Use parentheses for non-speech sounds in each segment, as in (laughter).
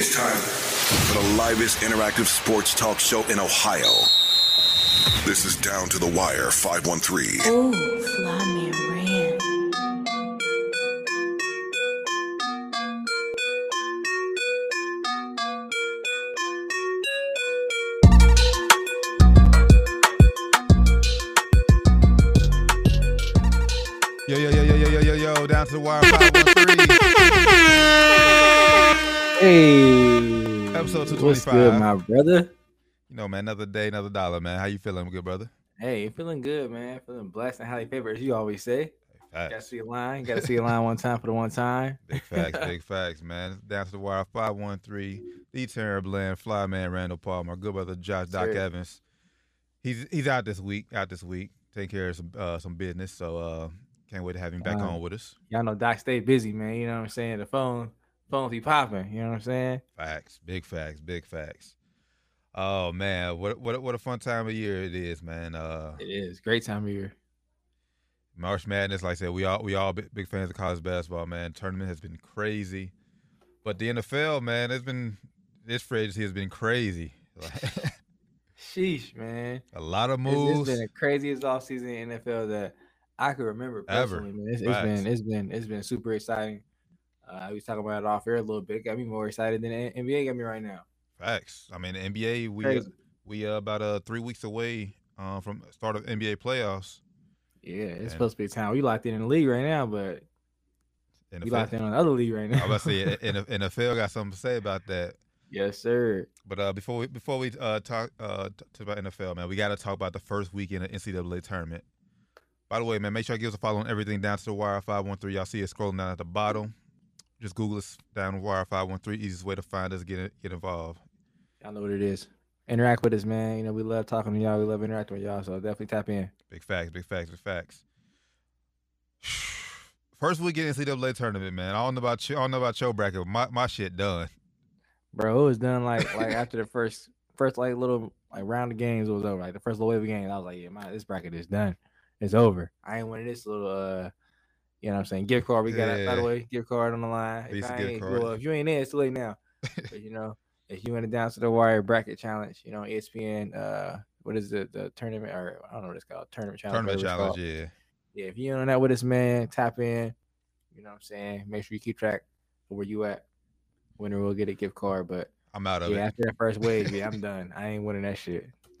It's time for the livest interactive sports talk show in Ohio. This is Down to the Wire 513. Oh, fly me ran. Yo, yo, yo, yo, yo, yo, yo, yo, down to the wire 513. Hey, Episode What's 225. good, my brother? You know, man, another day, another dollar, man. How you feeling, good brother? Hey, feeling good, man. Feeling blessed and highly favored, as you always say. Got to see a line. Got to see a line one time for the one time. Big facts, (laughs) big facts, man. Down to the wire 513. The terrible land, fly man Randall Paul, my good brother Josh Doc. Evans. He's he's out this week, out this week, taking care of some uh, some business. So uh can't wait to have him back Wow. on with us. Y'all know Doc stay busy, man. You know what I'm saying? The phone, phone be popping. You know what I'm saying? Facts, big facts, big facts. Oh man, what what what a fun time of year it is, man. Uh It is great time of year. March Madness, like I said, we all we all big, big fans of college basketball, man. Tournament has been crazy, but the NFL, man, it's been this agency has been crazy. Like, (laughs) Sheesh, man. a lot of It's- moves. It's been the craziest offseason in NFL that I could remember Ever. personally. Man. It's, it's been it's been it's been super exciting. Uh, we was talking about it off air a little bit. Got me more excited than NBA got me right now. Facts. I mean, NBA, we uh, Crazy. we uh, about uh three weeks away uh, from start of NBA playoffs. Yeah, it's Man. supposed to be a time. We locked in in the league right now, but And we locked in on the other league right now. I was about to say, and NFL got something to say about that. (laughs) yes, sir. But uh, before we before we uh, talk uh, t- about NFL, man, we got to talk about the first weekend of NCAA tournament. By the way, man, make sure you give us a follow on everything down to the wire five one three. Y'all see it scrolling down at the bottom. Just Google us down the wire five one three. Easiest way to find us. Get get involved. Y'all know what it is. Interact with us, man. You know we love talking to y'all. We love interacting with y'all. So definitely tap in. Big facts, big facts, big facts. (sighs) First weekend NCAA tournament, man. I don't know about you. I don't know about your bracket. But my my shit done. Bro, it was done like like after the first first like little like round of games was over. Like the first little wave of games, I was like, yeah, my this bracket is done. It's over. I ain't winning this little uh you know what I'm saying gift card we got by the way gift card on the line. If, I ain't, well, if you ain't in, it's too late now. (laughs) but you know, if you went it down to the wire bracket challenge, you know, ESPN, uh, what is it, the tournament or I don't know what it's called, tournament challenge. Tournament challenge, yeah. Yeah, if you ain't on that with us, man, tap in. You know what I'm saying? Make sure you keep track of where you at. Winner will get a gift card, but I'm out of yeah, it. after that first wave, yeah, I'm (laughs) done. I ain't winning that shit. (laughs)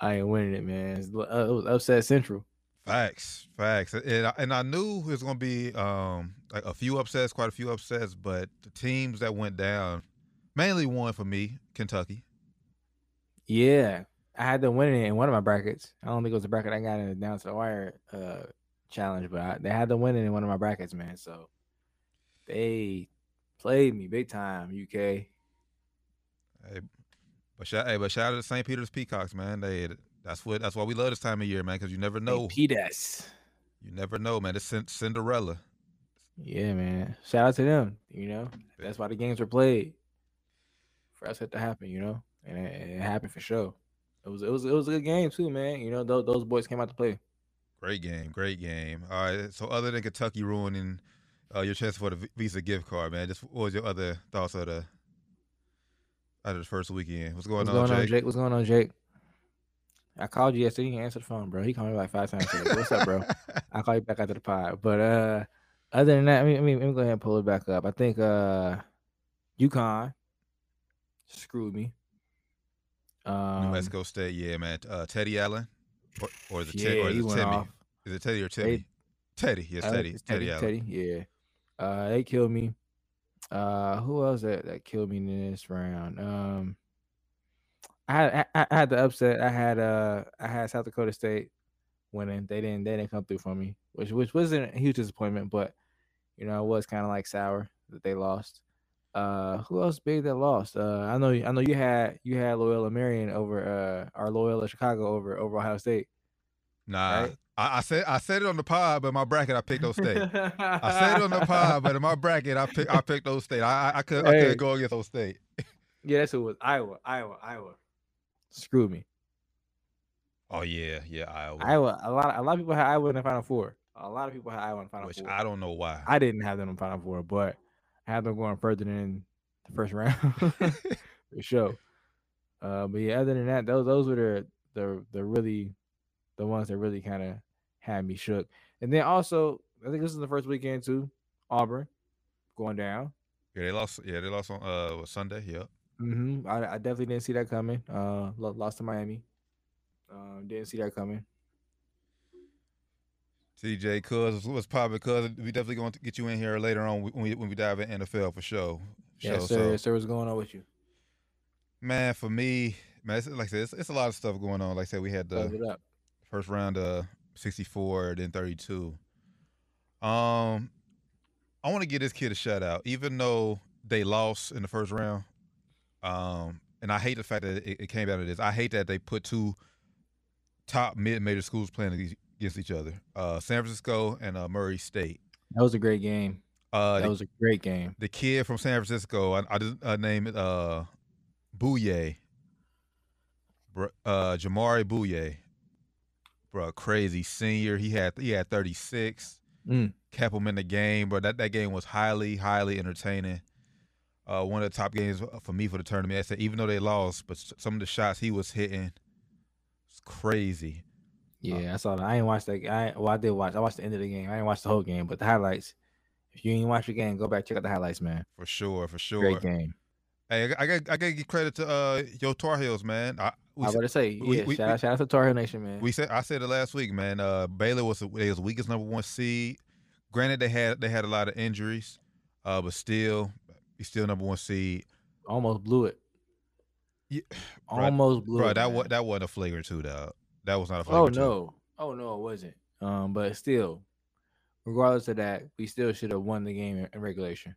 I ain't winning it, man. It's, uh, it was upset central. Facts, facts, and I, and I knew it was gonna be um like a few upsets, quite a few upsets, but the teams that went down, mainly one for me, Kentucky. Yeah, I had them winning it in one of my brackets. I don't think it was a bracket I got in the down to the wire uh challenge, but I, they had them winning in one of my brackets, man. So they played me big time, UK. Hey, but shout, hey, but shout out to St. Peter's Peacocks, man. They that's what that's why we love this time of year, man, because you never know, Hey, PDS. you never know, man. It's Cin- Cinderella. Yeah, man. Shout out to them. You know, that's why the games were played for us it to happen. You know, and it, it happened for sure. It was it was it was a good game too, man. You know, those, those boys came out to play. Great game, great game. All right, so other than Kentucky ruining uh, your chance for the Visa gift card, man, just what was your other thoughts of the out of the first weekend? What's going What's on, going Jake? on, Jake? What's going on, Jake? I called you yesterday. He answered the phone, bro. He called me like five times. today. What's up, bro? (laughs) I'll call you back after the pod. But uh, other than that, I mean, I mean, let me go ahead and pull it back up. I think uh, UConn screwed me. Um, New Mexico State, yeah, man. Uh, Teddy Allen, or, or is it, Yeah, Ted, or is it Timmy? off. Is it Teddy or Timmy? Teddy, yes, Teddy, it's Teddy, Allen. Teddy, yeah. Uh, they killed me. Uh, who else that, that killed me in this round? Um, I had I, I had the upset. I had uh I had South Dakota State winning. They didn't they didn't come through for me, which which wasn't a huge disappointment, but you know it was kind of like sour that they lost. Uh, who else big that lost? Uh, I know I know you had you had Loyola Marion over uh our Loyola Chicago over over Ohio State. Nah, Right? I, I said I said it on the pod, but in my bracket I picked those (laughs) State. I said it on the pod, but in my bracket I picked I picked those State. I I, I could I couldn't go against those State. Yeah, that's who it was. Iowa, Iowa, Iowa. Screw me. Oh yeah, yeah, Iowa. Iowa. A lot. A lot of people had Iowa in the Final Four. A lot of people had Iowa in the Final which Four. I don't know why. I didn't have them in the Final Four, but I have them going further than the first (laughs) round (laughs) for sure. Uh, but yeah, other than that, those those were the the the really the ones that really kind of had me shook. And then also, I think this is the first weekend too. Auburn going down. Yeah, they lost. Yeah, they lost on uh Sunday. Yep. Mm-hmm. I, I definitely didn't see that coming. Uh, lost to Miami. Um, didn't see that coming. TJ, cuz what's popping? Cuz we definitely going to get you in here later on when we when we dive in NFL for sure. Yes, sir. So, yes, sir. What's going on with you? Man, for me, man, it's, like I said, it's, it's, a lot of stuff going on. Like I said, we had the first round of 64, then 32. Um, I want to give this kid a shout out, even though they lost in the first round. Um, and I hate the fact that it, it came out of this. I hate that they put two top mid-major schools playing against each other. Uh, San Francisco and uh, Murray State. That was a great game. Uh, that the, was a great game. The kid from San Francisco, I, I just uh, name it uh, Bouyea. Uh, Jamaree Bouyea, bro, crazy senior. He had he had 36. Mm. Kept him in the game, bro. That that game was highly highly entertaining. Uh, one of the top games for me for the tournament. I said even though they lost, but some of the shots he was hitting, it's crazy. Yeah, uh, I saw that. I ain't watched that. I well, I did watch. I watched the end of the game. I didn't watch the whole game, but the highlights. If you ain't watch the game, go back check out the highlights, man. For sure, for sure. Great game. Hey, I, got I gotta give credit to uh your Tar Heels, man. I, we, I was about to say, we, yeah, we, shout, out, shout out to Tar Heel Nation, man. We said I said it last week, man. Uh, Baylor was they was weakest number one seed. Granted, they had they had a lot of injuries, uh, but still, he's still number one seed. Almost blew it. Yeah, (sighs) almost blew bro, it. That was that wasn't a flagrant two, dog. That was not a flagrant. Oh no, oh no, it wasn't. Um, but still, regardless of that, we still should have won the game in, in regulation.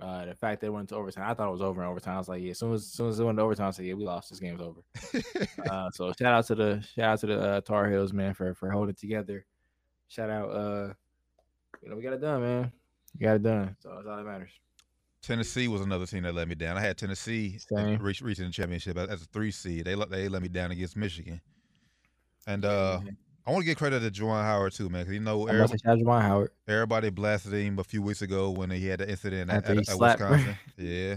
Uh, the fact that it went to overtime, I thought it was over in overtime. I was like, yeah, as soon as, as soon as it went to overtime, I said, yeah, we lost. This game's over. (laughs) uh, so shout out to the shout out to the uh, Tar Heels, man, for for holding together. Shout out, uh, you know, we got it done, man. We got it done. So that's all that matters. Tennessee was another team that let me down. I had Tennessee reach, reaching the championship as a three seed. They let they let me down against Michigan, and uh, I want to give credit to Juwan Howard too, man, because you know everybody, Juwan Howard. everybody blasted him a few weeks ago when he had the incident at, at, at Wisconsin. (laughs) yeah.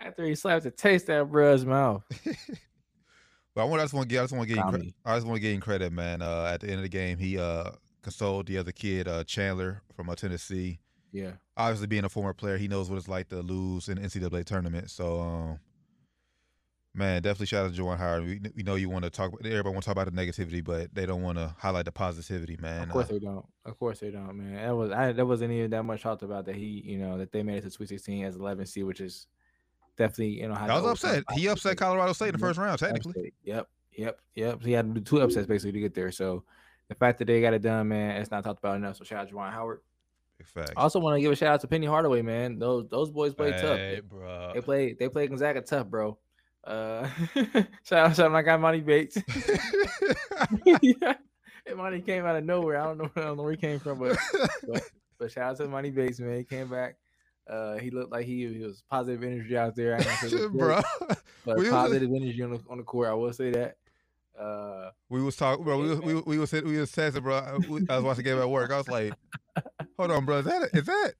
After he slapped the taste out of bruh's mouth. (laughs) but I want I just want to get I just want to get him, I just want to get him credit, man. Uh, at the end of the game, he uh consoled the other kid, uh, Chandler from uh, Tennessee. Yeah. Obviously, being a former player, he knows what it's like to lose in NCAA tournament. So, um, Man, definitely shout out to Juwan Howard. We, we know you want to talk. Everybody want to talk about the negativity, but they don't want to highlight the positivity, man. Of course uh, they don't. Of course they don't, man. That was I. That wasn't even that much talked about that he, you know, that they made it to Sweet 16 as 11 C, which is definitely, you know, I was upset. He upset Colorado State in the first round, technically. Yep, yep, yep. he had to do two upsets basically to get there. So the fact that they got it done, man, it's not talked about enough. So shout out to Juwan Howard. Fact. I also want to give a shout out to Penny Hardaway, man. Those those boys play hey, tough. Bro. They play they play Gonzaga tough, bro. Uh, (laughs) shout out, out my guy Monty Bates. yeah, (laughs) (laughs) Monty came out of nowhere. I don't know, I don't know where he came from, but, but but shout out to Monty Bates, man. He came back. Uh, he looked like he, he was positive energy out there. bro. But we positive was, energy on the on the court. I will say that. Uh, we was talking, bro. We was, we, we was we was texting, bro. I was watching the game at work. I was like, "Hold on, bro. Is that is that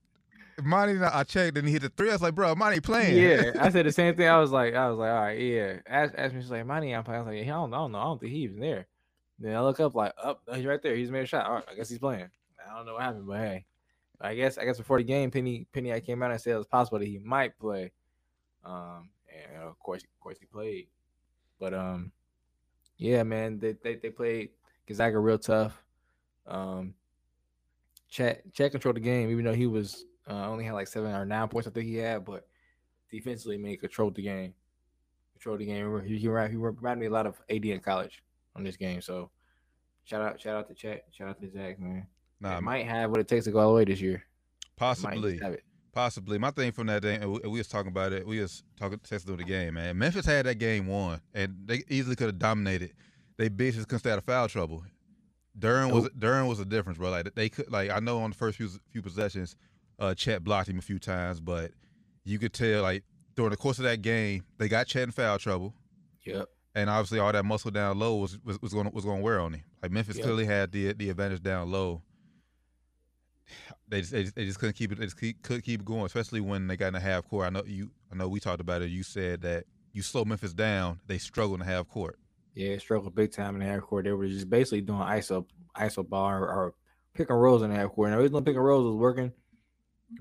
Monty, I checked and he hit the three. I was like, bro, Monty playing. Yeah, (laughs) I said the same thing. I was like, I was like, all right, yeah. Ask, ask me, she's like, Monty, I'm playing. I was like, yeah, I don't, I don't know. I don't think he even there. Then I look up, like, up, oh, he's right there. He's made a shot. All right, I guess he's playing. I don't know what happened, but hey, I guess I guess before the game, Penny Penny I came out and said it was possible that he might play. Um, and of course, of course, he played. But um, yeah, man, they they, they played Gonzaga real tough. Um, Chet Chet controlled the game, even though he was uh, only had like seven or nine points, I think he had, but defensively, made controlled the game. Controlled the game. He, he, he reminded me a lot of AD in college on this game. So shout out, shout out to Chet, shout out to Zags, man. Nah, might have what it takes to go all the way this year. Possibly. Possibly. My thing from that day, we, we was talking about it. We was talking testing through the game, man. Memphis had that game won, and they easily could have dominated. They bitches couldn't stay out of foul trouble. Duren was Duren was a difference, bro. Like they could, like I know on the first few few possessions, uh, Chet blocked him a few times, but you could tell like during the course of that game, they got Chet in foul trouble. Yep. And obviously, all that muscle down low was was, was going was going to wear on him. Like Memphis yep. clearly had the the advantage down low. (sighs) they just, they just they just couldn't keep it. They just keep, could keep going, especially when they got in the half court. I know you. I know we talked about it. You said that you slow Memphis down. They struggle in the half court. Yeah, struggled big time in the half court. They were just basically doing ISO ISO bar or, or pick and rolls in the half court. Now, original pick and rolls was working,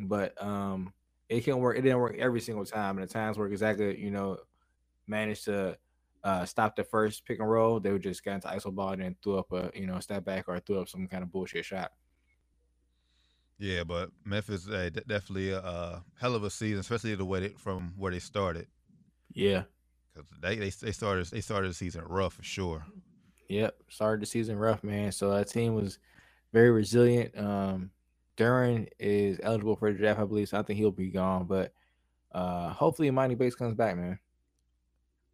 but um, it can't work. It didn't work every single time, and the times where exactly you know managed to uh, stop the first pick and roll, they would just get into ISO ball and then threw up a you know step back or threw up some kind of bullshit shot. Yeah, but Memphis uh, definitely a uh, hell of a season, especially the way they, from where they started. Yeah, because they, they they started they started the season rough for sure. Yep, started the season rough, man. So that team was very resilient. Um, Duren is eligible for the draft, I believe. So I think he'll be gone, but uh, hopefully Emoni Bates comes back, man.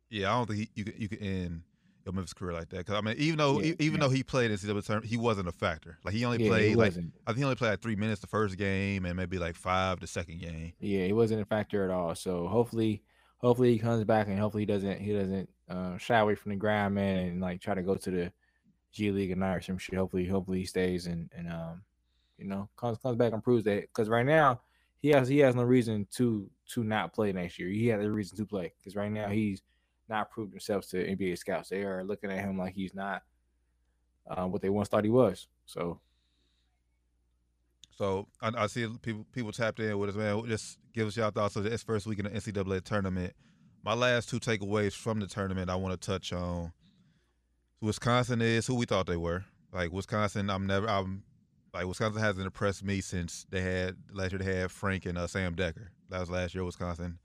Yeah, I don't think he, you can you can end your Memphis career like that. Because I mean, even though yeah, even yeah. though he played in CW term, he wasn't a factor. Like he only yeah, played he like I think he only played like three minutes the first game and maybe like five the second game. Yeah, he wasn't a factor at all. So hopefully, hopefully he comes back and hopefully he doesn't he doesn't uh, shy away from the ground, man, and like try to go to the G League and or some shit. Hopefully, hopefully he stays and and um, you know, comes comes back and proves that because right now he has he has no reason to to not play next year. He has a reason to play because right now he's not proved himself to NBA scouts. They are looking at him like he's not uh, what they once thought he was. So, so I, I, see people people tapped in with us, man. Just give us y'all thoughts of this first week in the NCAA tournament. My last two takeaways from the tournament, I want to touch on. Wisconsin is who we thought they were. Like Wisconsin, I'm never. I'm like Wisconsin hasn't impressed me since they had last year. They had Frank and uh, Sam Dekker. That was last year. Wisconsin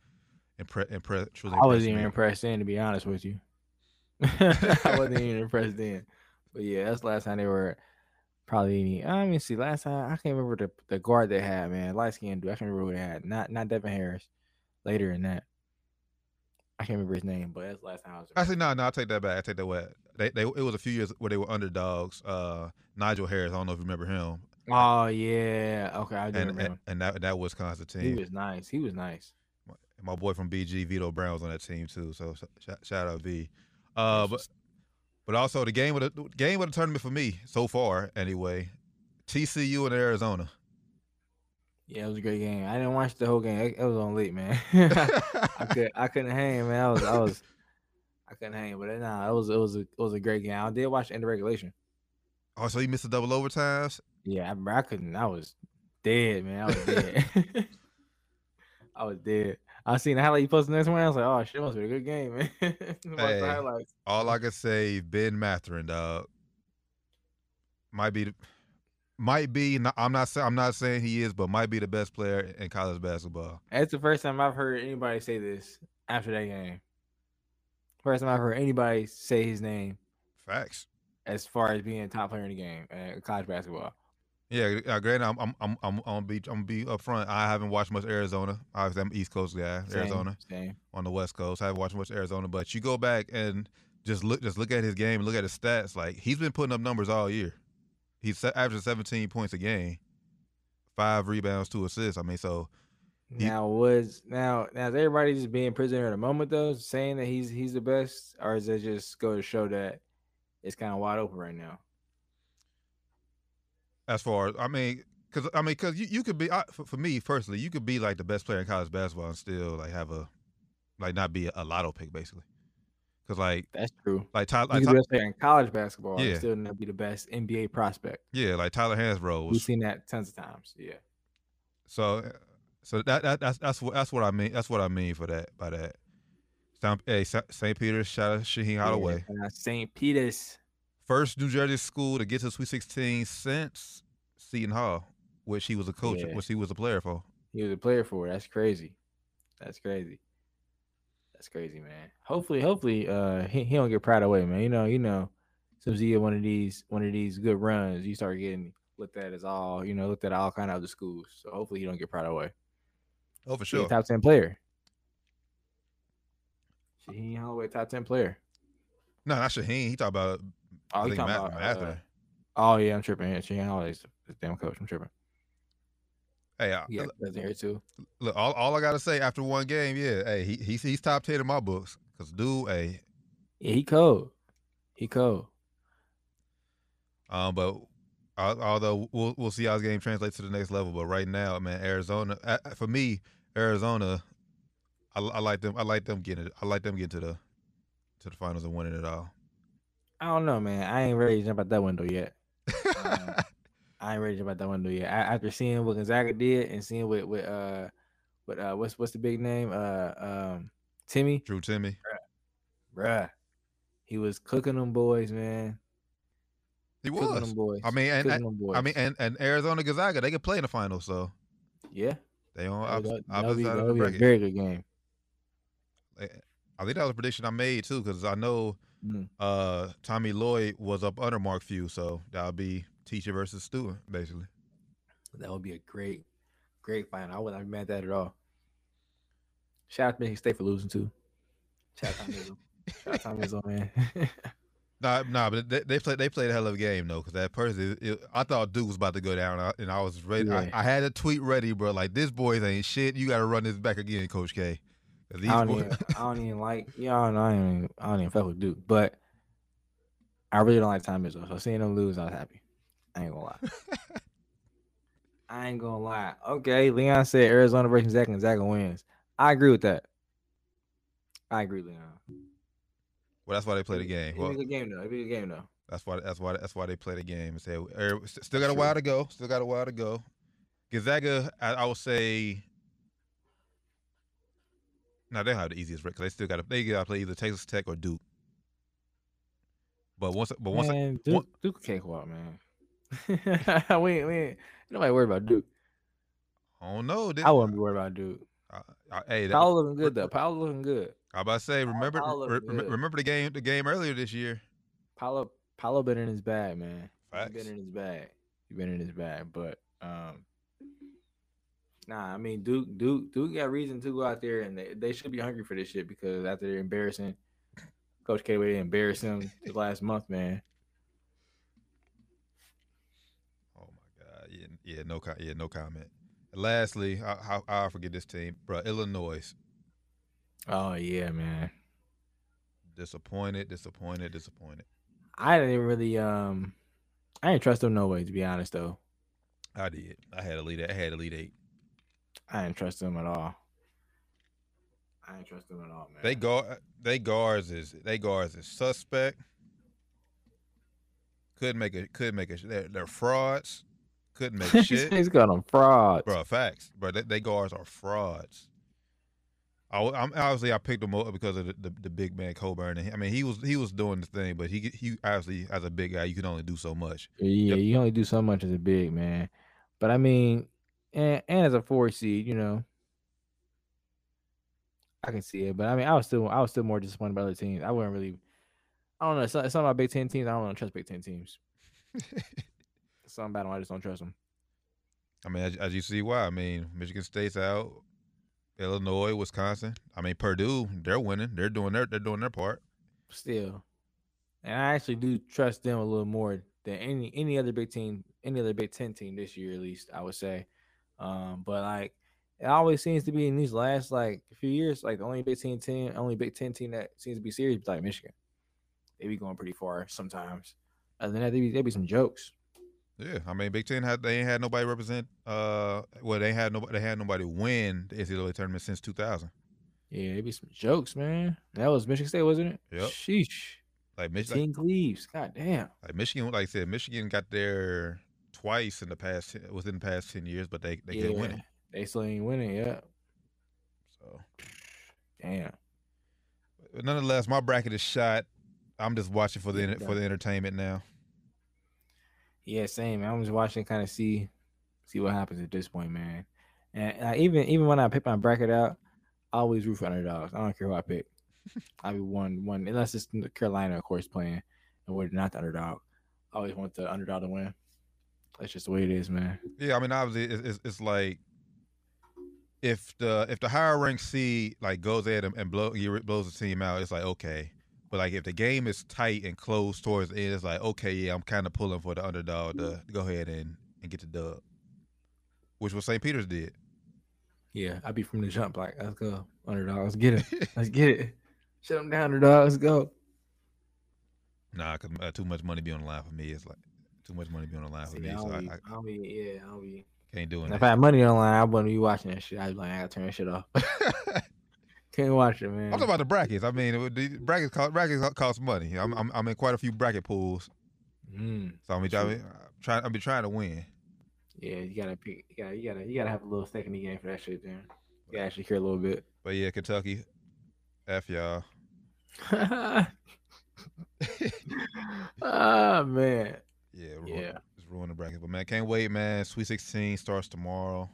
impre- impre- truly I wasn't even impressed then, to be honest with you. (laughs) I wasn't even impressed then. But yeah, that's the last time they were probably. I mean, see, last time I can't remember the, the guard they had, man. Light skin dude. I can't remember who they had. Not not Devin Harris. Later in that, I can't remember his name, but that's the last time I was. Actually, no, no, I'll take that back. I take that back. They, they, it was a few years where they were underdogs. Uh, Nigel Harris. I don't know if you remember him. Oh yeah, okay, I do and, remember. And, and that that Wisconsin team. He was nice. He was nice my boy from BG, Vitto Brown, was on that team too. So shout, shout out V. Uh, but but also the game of the, game of the tournament for me so far, anyway. TCU and Arizona. Yeah, it was a great game. I didn't watch the whole game. It, was on late, man. (laughs) I (laughs) could I couldn't hang, man. I was I was I couldn't hang, but nah, it was it was a it was a great game. I did watch the end of regulation. Oh, so you missed the double overtimes? Yeah, I, I couldn't. I was dead, man. I was (laughs) dead. I was dead. I seen the highlight you posted next one. I was like, oh shit, must be a good game, man. (laughs) hey. All I can say, Ben Mathurin, dog, might be, might be. I'm not. saying I'm not saying he is, but might be the best player in college basketball. That's the first time I've heard anybody say this after that game. First time I've heard anybody say his name. Facts. As far as being a top player in the game, uh, college basketball. Yeah, uh, granted, I'm I'm I'm I'm gonna be I'm gonna be upfront. I haven't watched much Arizona. Obviously, I'm East Coast guy. Same, Arizona, same. on the West Coast. I haven't watched much Arizona, but you go back and just look just look at his game, look at his stats. Like he's been putting up numbers all year. He's averaging 17 points a game, five rebounds, two assists. I mean, so he, now was now now is everybody just being prisoner at the moment though, saying that he's he's the best, or is it just go to show that it's kind of wide open right now? As far as I mean, because I mean, because you, you could be I, for, for, me personally, you could be like the best player in college basketball and still like have a like not be a, a lotto pick basically. Because like that's true. Like Tyler, you like, be best player in college basketball, yeah, still not be the best NBA prospect. Yeah, like Tyler Hansbrough. Was, We've seen that tons of times. Yeah. So, so that, that that's that's what that's what I mean. That's what I mean for that by that. Hey, St. Peter's, shout out Shaheen Holloway. St. Peter's first New Jersey school to get to Sweet 16 since Seton Hall, which he was a coach, yeah. which he was a player for. He was a player for. That's crazy. That's crazy. That's crazy, man. Hopefully, hopefully, uh, he, he don't get proud away, man. You know, you know, since he get one of these one of these good runs, you start getting looked at as all, you know, looked at all kind of other schools. So hopefully, he don't get proud away. Oh, for sure. top ten player. Shaheen Holloway, top ten player. No, not Shaheen. He talked about Oh, I think Matt, about, uh, oh yeah, I'm tripping. Yeah, Shane Holiday's the damn coach. I'm tripping. Hey, uh, yeah, that's here too. Look, all, all I gotta say after one game, yeah, hey, he he's he's top ten in my books. Cause dude, hey, yeah, he cold, he cold. Um, but Al- Although we'll we'll see how this game translates to the next level, but right now, man, Arizona uh, for me, Arizona, I, I like them. I like them getting it. I like them getting to the to the finals and winning it all. I don't know, man. I ain't ready to jump out that window yet. Um, (laughs) I ain't ready to jump out that window yet. I, after seeing what Gonzaga did and seeing what what uh what uh what's what's the big name uh um Timme Drew Timme. bruh, he was cooking them boys, man. He Cooking was. them boys. I mean, and, cooking and. I mean, and, and Arizona Gonzaga, they can play in the finals, so yeah, they on opposite, opposite side of the bracket. very good game. I think that was a prediction I made too, because I know Mm. uh, Tommy Lloyd was up under Mark Few, so that'll be teacher versus student, basically. That would be a great, great final. I wouldn't be mad at that at all. Shout out to Michigan State for losing too. Shout out to Izzo. Shout out to Izzo, man. (laughs) Nah, nah, but they, they played they played a hell of a game though, because that person, it, I thought Duke was about to go down, uh, and I was ready. Yeah. I, I had a tweet ready, bro. Like this boys ain't shit. You got to run this back again, Coach K. These I don't boys, even, I don't even like, (laughs) y'all. I don't even, I don't even fuck with Duke, but I really don't like Tom Izzo. So seeing them lose, I was happy. I ain't gonna lie. (laughs) I ain't gonna lie. Okay, Leon said Arizona versus Zags and Zags wins. I agree with that. I agree, Leon. well, that's why they play the game. It'd Well, be a good game though. It'd be a game though. That's why. That's why. That's why they play the game and say still got a while to go. Still got a while to go. Gonzaga, I, I would say. No, they don't have the easiest record. They still got to. They got to play either Texas Tech or Duke. But once, but once, man, Duke, one- Duke cakewalk, man. (laughs) we ain't, we ain't nobody worried about Duke. I don't know. I wouldn't be worried about Duke. I, I, hey, that, Paolo looking good though. Paolo looking good. I about to say, remember, re- looked re- good. remember the game, the game earlier this year. Paolo Paolo been in his bag, man. He Facts. been in his bag. He been in his bag. But um Nah, I mean Duke Duke Duke got reason to go out there and they, they should be hungry for this shit because after they're embarrassing Coach K way embarrassed him the (laughs) last month, man. Oh my God, yeah, yeah, no, yeah, no comment. And lastly, I, how I forget this team, bro. Illinois, Oh yeah, man. disappointed, disappointed, disappointed. I didn't really um I didn't trust them no way, to be honest though. I did. I had a lead. I had a lead eight. I didn't trust them at all. I didn't trust them at all, man. They guard. They guards is they guards is suspect. Couldn't make a. Could make a. They're, they're frauds. Couldn't make (laughs) shit. He's got them frauds. bro. Facts, bro. They, they guards are frauds. I, am obviously I picked him up because of the, the, the big man Cockburn. I mean, he was he was doing the thing, but he he obviously as a big guy, you can only do so much. Yeah, Yep. you only do so much as a big man. But I mean, and, and as a four seed, you know, I can see it. But I mean, I was still I was still more disappointed by other teams. I wouldn't really I don't know. Some, some of my Big Ten teams, I don't want to trust Big Ten teams. (laughs) Something about them, I just don't trust them. I mean, as, as you see why. I mean, Michigan State's out. Illinois, Wisconsin. I mean, Purdue, they're winning. They're doing their they're doing their part. Still, and I actually do trust them a little more than any any other Big Team, any other Big Ten team this year, at least I would say. Um, but like it always seems to be in these last like few years, like the only Big Ten team, only Big Ten team that seems to be serious, like Michigan. They be going pretty far sometimes. Other than that, they be they be some jokes. Yeah, I mean, Big Ten had they ain't had nobody represent. Uh, well, they had nobody. They had nobody win the NCAA tournament since 2000. Yeah, they be some jokes, man. That was Michigan State, wasn't it? Yep. Sheesh. Like Michigan, Mateen Cleaves. God damn. like Michigan, like I said, Michigan got there twice in the past within the past 10 years, but they they yeah. couldn't win it. They still ain't winning. Yeah. So, Damn. but nonetheless, my bracket is shot. I'm just watching for the for the entertainment now. Yeah, same. I'm just watching, kind of see, see what happens at this point, man. And uh, even even when I pick my bracket out, I always root for underdogs. I don't care who I pick. (laughs) I be one one unless it's Carolina, of course, playing, and we're not the underdog. I always want the underdog to win. That's just the way it is, man. Yeah, I mean, obviously, it's, it's, it's like if the if the higher ranked seed like goes at and, and blow, blows the team out, it's like okay. But like if the game is tight and close towards the end, it's like okay, yeah, I'm kind of pulling for the underdog to, to go ahead and, and get the dub, which was St. Peter's did. Yeah, I'd be from the jump like, let's go, underdog, let's get it, let's get it. Shut them down, underdog, let's go. Nah, cause uh, too much money be on the line for me. It's like Too much money be on the line for me, so I, be, I don't be, yeah, I don't be. can't do it. If I had money online, I wouldn't be watching that shit. I'd be like, I gotta turn that shit off. (laughs) Can't watch it, man. I'm talking about the brackets. I mean, the brackets cost, brackets cost money. I'm, I'm I'm in quite a few bracket pools, Mm, so I'm. I'm trying. I'll be trying to win. yeah, you gotta pick. You gotta, you gotta, you gotta have a little stake in the game for that shit. Then you gotta actually care a little bit. But yeah, Kentucky, f y'all. (laughs) ah man, Yeah, ru- Yeah. just ruin the bracket. But man, can't wait, man. Sweet 16 starts tomorrow.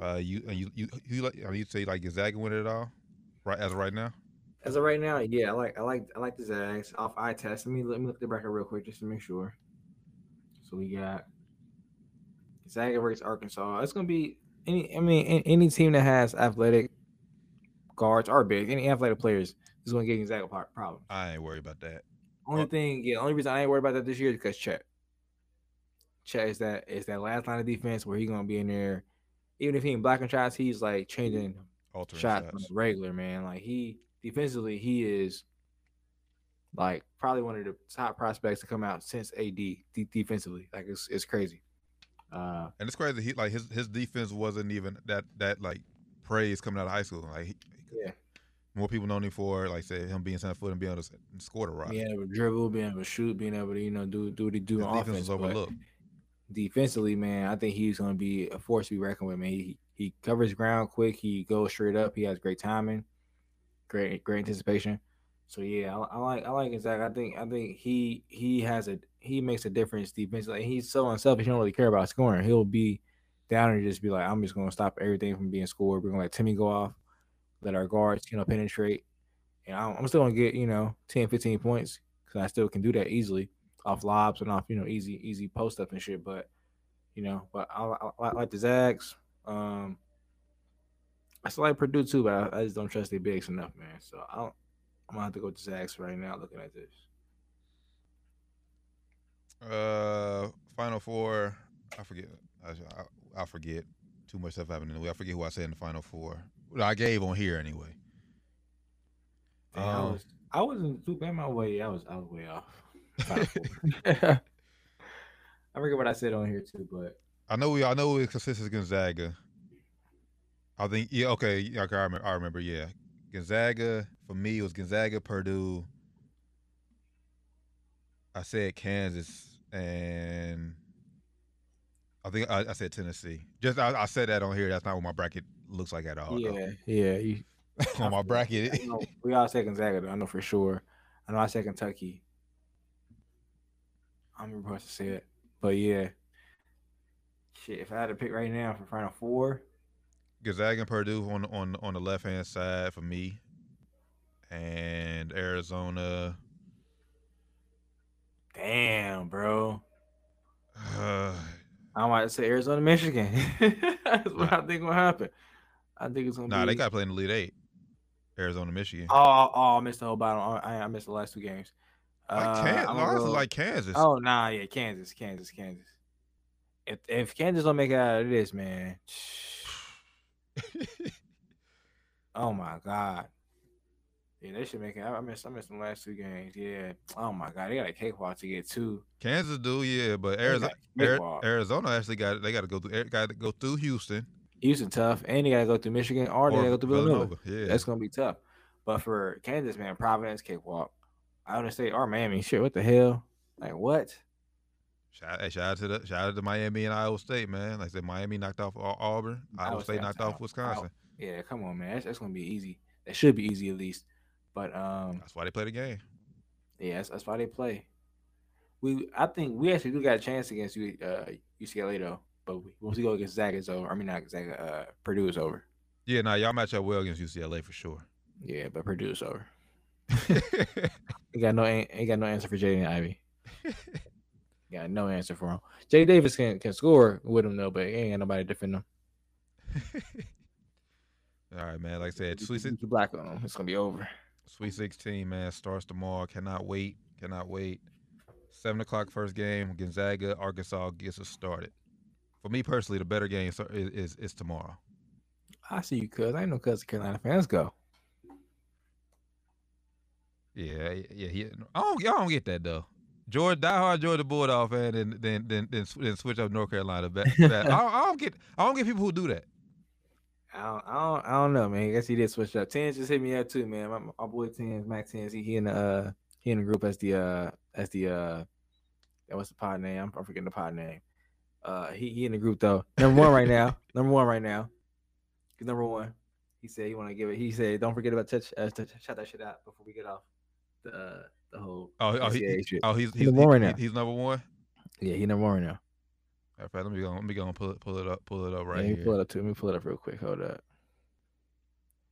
Uh, you you you you like you say you like Gonzaga win it all, right? As of right now, as of right now, yeah, I like, I like, I like the Zags off eye test. Let me let me look at the bracket real quick just to make sure. So we got Zaga versus Arkansas. It's gonna be any. I mean, a- any team that has athletic guards or big, any athletic players is gonna get Gonzaga pro- problems. I ain't worried about that. Only thing, yeah, only reason I ain't worried about that this year is because Chet. Chet is that is that last line of defense where he gonna be in there. Even if he ain't blocking shots, he's like changing shots shots. the regular, man. Like he defensively, he is like probably one of the top prospects to come out since AD de- defensively. Like it's it's crazy. Uh, And it's crazy. He like his his defense wasn't even that that like praise coming out of high school. Like he, yeah, more people know him for like say him being center foot and being able to score the rock. being able to dribble, being able to shoot, being able to you know do do what he do his on defense offense. overlooked. defensively, man, I think he's going to be a force to be reckoned with. Man, he he covers ground quick. He goes straight up. He has great timing, great great anticipation. So yeah, I, I like I like Zags. I think I think he he has a he makes a difference defensively. He's so unselfish. He don't really care about scoring. He'll be down and just be like, I'm just going to stop everything from being scored. We're going to let Timme go off, let our guards you know penetrate, and I'm, still to get you know 10, 15 points because I still can do that easily off lobs and off you know easy easy post up and shit. But you know, but I, I, I like the Zags. Um, I still like Purdue too, but I, I just don't trust their bigs enough, man. So I I'm gonna have to go to Zags right now. Looking at this, Uh, Final Four. I forget. I, I, forget. Too much stuff happening. in the way. I forget who I said in the Final Four. Well, I gave on here anyway. Damn, I Um, was I wasn't too bad my way. I was I was way off. (laughs) (laughs) I forget what I said on here too, but I know we. I know it's consistent Gonzaga. I think. Yeah. Okay. Yeah. Okay, I remember. I remember. Yeah. Gonzaga for me it was Gonzaga, Purdue. I said Kansas and I think I, I said Tennessee. Just I, I said that on here. That's not what my bracket looks like at all. though. yeah, (laughs) yeah. You, on my bracket. know we all said Gonzaga. Though, I know for sure. I know I said Kentucky. I don't remember what to say it, but yeah. Shit, if I had to pick right now for Final Four, Gonzaga and Purdue on on on the left hand side for me, and Arizona. damn, bro. Uh, (sighs) I might say Arizona, Michigan. (laughs) That's what I think will happen. I think it's gonna nah, be. they got to play in the Elite Eight. Arizona, Michigan. Oh, oh, I missed the whole bottom. I, I missed the last two games. like Uh, Kansas, I'm no, gonna this is go- like Kansas. Oh nah, yeah, Kansas, Kansas, Kansas. If if Kansas don't make it out of this, man. (laughs) Oh my god. Yeah, they should make it. I I missed I missed the last two games. Yeah. Oh my god, they got a cakewalk to get two. Kansas do, yeah, but Arizona, got a Ari- cakewalk. Arizona actually got they got to go through got to go through Houston Houston tough, and they gotta go through Michigan or they or gotta go through Villanova. Yeah, That's gonna be tough. But for Kansas, man, Providence cakewalk. Iowa State or Miami, shit, what the hell? Like what? shout, shout out to the shout out to Miami and Iowa State, man. Like I said, Miami knocked off Auburn. Iowa Iowa State State knocked off Wisconsin. Yeah, come on, man. That's, that's gonna be easy. That should be easy at least. But um, That's why they play the game. yeah, that's, that's why they play. We, I think we actually do got a chance against uh, UCLA though. But once we go against Zaga, it's over. I mean, not Zaga, uh, Purdue is over. Yeah, nah, y'all match up well against UCLA for sure. Yeah, but Purdue is over. (laughs) He got no, ain't got no answer for Jaden Ivey. (laughs) got no answer for him. Jay Davis can can score with him though, but he ain't got nobody to defend him. (laughs) All right, man. Like I said, Sweet, Sixteen Black on him. It's gonna be over. Sweet 16, man, starts tomorrow. Cannot wait. Cannot wait. Seven o'clock first game. Gonzaga, Arkansas gets us started. For me personally, the better game is is, is tomorrow. I see you, cuz I ain't no cuz Carolina fans go. Yeah, yeah. I don't, I don't get that though. Georgia, diehard Georgia Bulldog fan, then then then then, then switch up North Carolina. Bet, bet. (laughs) I, don't, I don't get I don't get people who do that. I don't, I don't, I don't know, man. I guess he did switch up. Tens just hit me up too, man. My, my boy Tens, Max Tens, he, he in the uh he in the group as the uh as the uh what's the pod name? I'm, I'm forgetting the pod name. Uh, he he in the group though. Number one right now. (laughs) Number one right now. He's number one. He said he want to give it. He said don't forget about touch uh, to shout that shit out before we get off the uh, the whole. Oh, oh, he, he- shit. oh he's He's he's, number one right he- now. he's number one. Yeah, he number one right now. All right, let me go. Let me go and pull it pull it up pull it up right me here. pull it up too. Let me pull it up real quick. Hold up.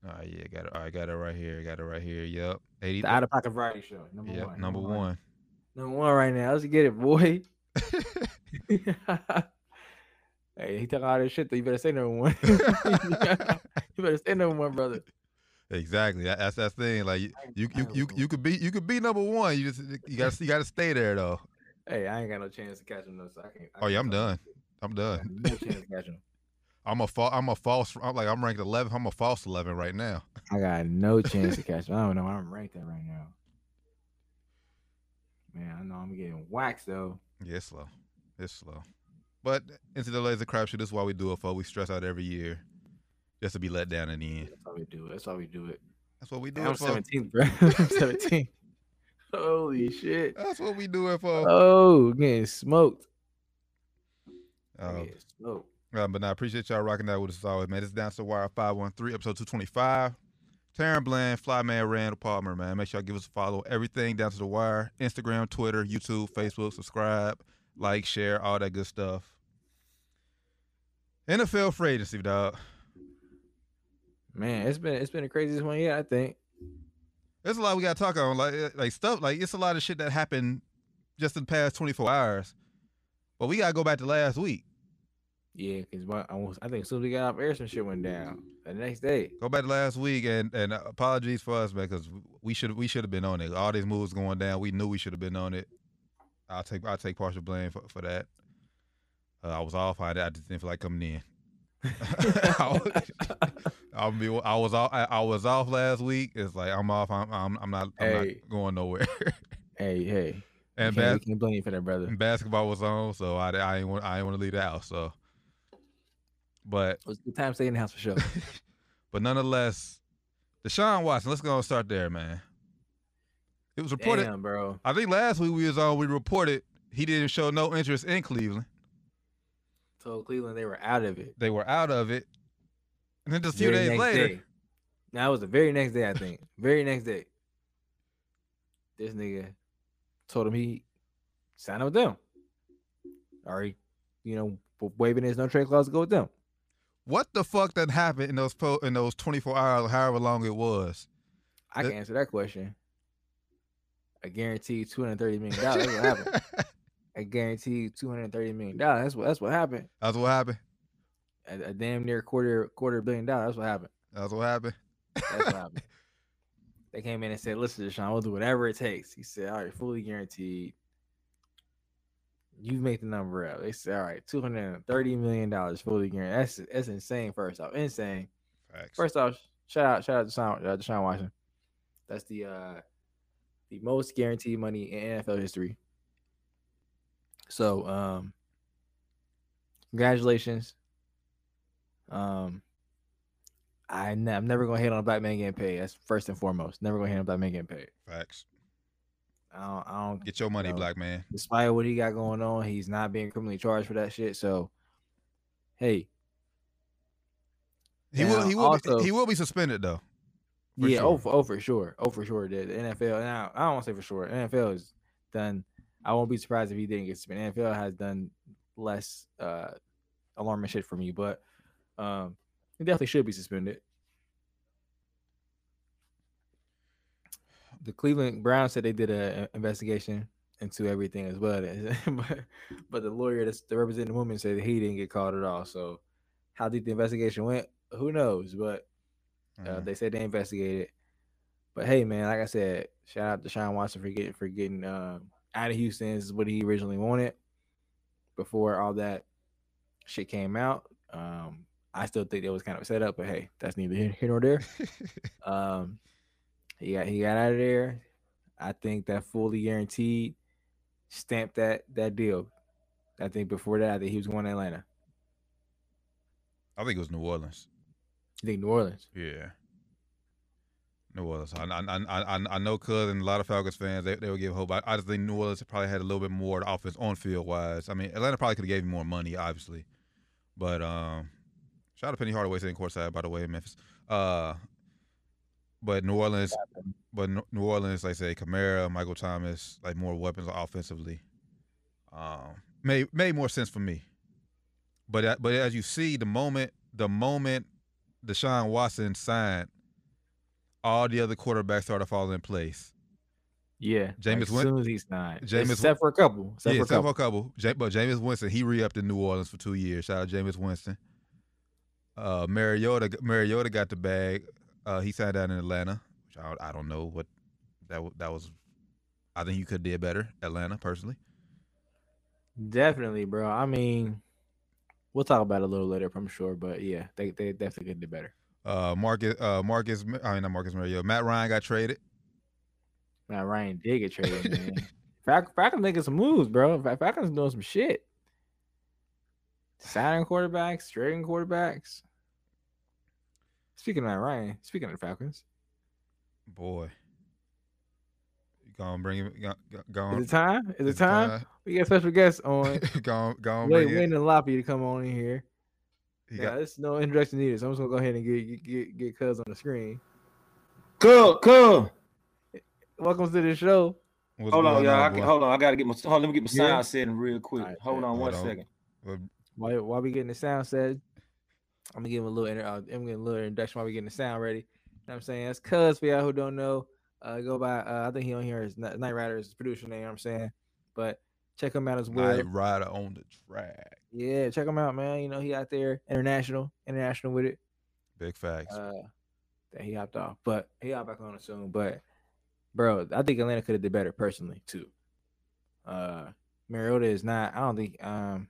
All right, yeah, got it. All right, got it right here. Got it right here. Yep, eighty. The Out of Pocket Variety Show. Number Yep, one. number one. Number one right now. Let's get it, boy. (laughs) (laughs) hey, he talking all this shit. Though. You better say number one. (laughs) you better say number one, brother. Exactly. That- That's that thing. Like you, you, you, you, you could be, you could be number one. You just, you got, to you got to stay there though. Hey, I ain't got no chance to catch him though, so I can't. I Oh yeah, I'm done. I'm done. No chance to catch him. (laughs) I'm a, fa- I'm a false. I'm like, I'm ranked 11. I'm a false 11 right now. I got no chance to catch him. I don't know. I'm ranked at right now. Man, I know I'm getting waxed though. Yeah, it's slow. It's slow. But NCAA is a crapshoot. This is why we do it for. We stress out every year, just to be let down in the end. That's why we do it. That's why we do it. That's what we do I'm it for. 17th, bro. (laughs) I'm 17. Holy shit. That's what we do it for. Oh, getting smoked. Um, getting smoked. Uh, but now I appreciate y'all rocking that with us as always, man. This is Down to the Wire 513, episode 225. Taryn Bland, Flyman, Randall Palmer, man. Make sure y'all give us a follow. Everything Down to the Wire. Instagram, Twitter, YouTube, Facebook. Subscribe, like, share, all that good stuff. NFL free agency, dog. Man, it's been it's been the craziest one yet, I think. There's a lot we got to talk on. Like, eh, like stuff, like it's a lot of shit that happened just in the past 24 hours. But we got to go back to last week. Yeah, because I I think as soon as we got off air, some shit went down. The next day. Go back to last week, and and uh, apologies for us, man, because we should we should have been on it. All these moves going down, we knew we should have been on it. I'll take I'll take partial blame for, for that. Uh, I was off. I, I just didn't feel like coming in. (laughs) I was, (laughs) I'll be, I was off. I, I was off last week. It's like I'm off. I'm I'm, I'm not I'm Hey. not going nowhere. (laughs) hey, hey. and bas- can't blame you for that, brother. basketball was on, so I I ain't want I ain't want to leave the house. So, but It was a good time staying in the house for sure. But nonetheless, Deshaun Watson, let's go and start there, man. It was reported. Damn, bro. I think last week we was on. We reported he didn't show no interest in Cleveland. Told Cleveland they were out of it. They were out of it, and then just a few days later, day. Now it was the very next day, I think. (laughs) very next day. This nigga told him he signed up with them. Or he, you know, waving his no trade clause to go with them. what the fuck that happened in those po- in those twenty four hours, however long it was? I That- can answer that question. I guarantee you two hundred thirty million dollars. That's what happened. (laughs) I guarantee you two hundred thirty million dollars. That's what that's what happened. That's what happened. A, a damn near quarter quarter billion dollars. That's what happened. That's what happened. That's what happened. (laughs) They came in and said, "Listen, Deshaun, we'll do whatever it takes." He said, "All right, fully guaranteed." You make the number up. They said, "All right, two hundred and thirty million dollars fully guaranteed." That's that's insane. First off, insane. Facts. First off, shout out, shout out to Deshaun, uh, Deshaun Watson. That's the uh the most guaranteed money in NFL history. So, um, congratulations. Um, I ne- I'm never gonna hate on a black man getting paid. That's first and foremost. Never gonna hate on a black man getting paid. Facts. I don't. I don't. Get your money, No. black man. Despite what he got going on, he's not being criminally charged for that shit. So, hey, He will. He will. also- be, he will be suspended though. For yeah, sure. oh, for, oh, for sure, oh, for sure. The, the NFL now, I don't want to say for sure. NFL has done. I won't be surprised if he didn't get suspended. NFL has done less uh alarming shit for me, but um, he definitely should be suspended. The Cleveland Browns said they did a a investigation into everything as well, (laughs) but but the lawyer that's the representing woman said he didn't get called at all. So how deep the investigation went, who knows? But uh, Mhm. they said they investigated. But hey, man, like I said, shout out to Sean Watson for getting for getting um, out of Houston. This is what he originally wanted before all that shit came out. Um, I still think it was kind of set up, but hey, that's neither here, here nor there. (laughs) Um, he got he got out of there. I think that fully guaranteed stamped that that deal. I think before that, I think he was going to Atlanta. I think it was New Orleans. You think New Orleans? Yeah. New Orleans. I I I I, know cuz and a lot of Falcons fans they, they would give hope. I, I just think New Orleans probably had a little bit more offense on field wise. I mean Atlanta probably could have gave him more money, obviously. But um shout out to Penny Hardaway sitting courtside by the way in Memphis. Uh but New Orleans but New Orleans, like I say, Kamara, Michael Thomas, like more weapons offensively. Um made made more sense for me. But but as you see, the moment the moment Deshaun Watson signed, all the other quarterbacks started falling in place. Yeah, Jameis like, as Win- soon as he signed, Jameis- except for a couple, except yeah, for a except for a couple. Ja- but Jameis Winston, he re-upped in New Orleans for two years. Shout out Jameis Winston. Uh, Mariota, Mariota got the bag. Uh, he signed down in Atlanta, which I, I don't know what that that was. I think you could did better, Atlanta personally. Definitely, bro. I mean, we'll talk about it a little later, I'm sure, but yeah, they they definitely could do better. Uh, Marcus, uh, Marcus, I mean not Marcus Mariota. Matt Ryan got traded. Now Ryan did get traded, (laughs) man. Falcons, Falcons making some moves, bro. Fal- Falcons doing some shit. Signing quarterbacks, trading quarterbacks. Speaking of Matt Ryan, speaking of the Falcons, Boy, you gonna bring him? Go, go, go is it time? Is it It's time? We got special guests on. (laughs) go on, go on. Wait, bring it. waiting to Loppy to come on in here. He Yeah, got- there's no introduction needed, so I'm just gonna go ahead and get get get, get Cuz on the screen. Cool, cool. Welcome to the show. what's Hold on, y'all. I can, hold on. I gotta get my hold. Let me get my Yeah. sound setting real quick. Alright, hold bet. on one Hold on. second. While while we getting the sound set, I'm gonna give him a little inter- uh, I'm gonna give a little introduction while we getting the sound ready. You know what I'm saying? That's Cuz for y'all who don't know. Uh go by uh I think he on here is Night Rider is his producer name, you know what I'm saying. But check him out as well. Night Rider on the track. Yeah, check him out, man. You know, he out there international, international with it. Big facts. Uh that he hopped off. But he hopped back on it soon. But bro, I think Atlanta could have did better personally too. Uh Mariota is not I don't think um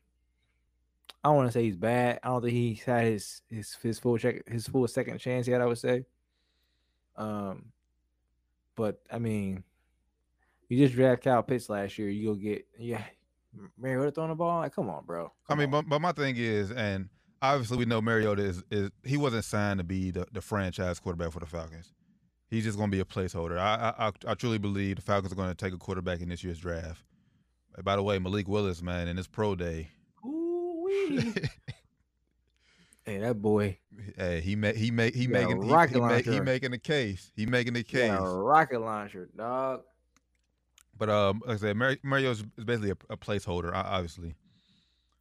I don't want to say he's bad. I don't think he's had his his his full check his full second chance yet, I would say. Um but I mean you just draft Kyle Pitts last year, you go get yeah Mariota throwing the ball. Like, come on, bro. I mean, on. but, but my thing is, and obviously we know Mariota is is he wasn't signed to be the, the franchise quarterback for the Falcons. He's just going to be a placeholder. I, I I truly believe the Falcons are going to take a quarterback in this year's draft. By the way, Malik Willis, man, in his pro day, Ooh-wee. (laughs) hey, that boy. hey, he make he make he making he, he, make, he making the case. He making the case. Yeah, rocket launcher, dog. But um, like I said, Mar- Mario is basically a, a placeholder, obviously.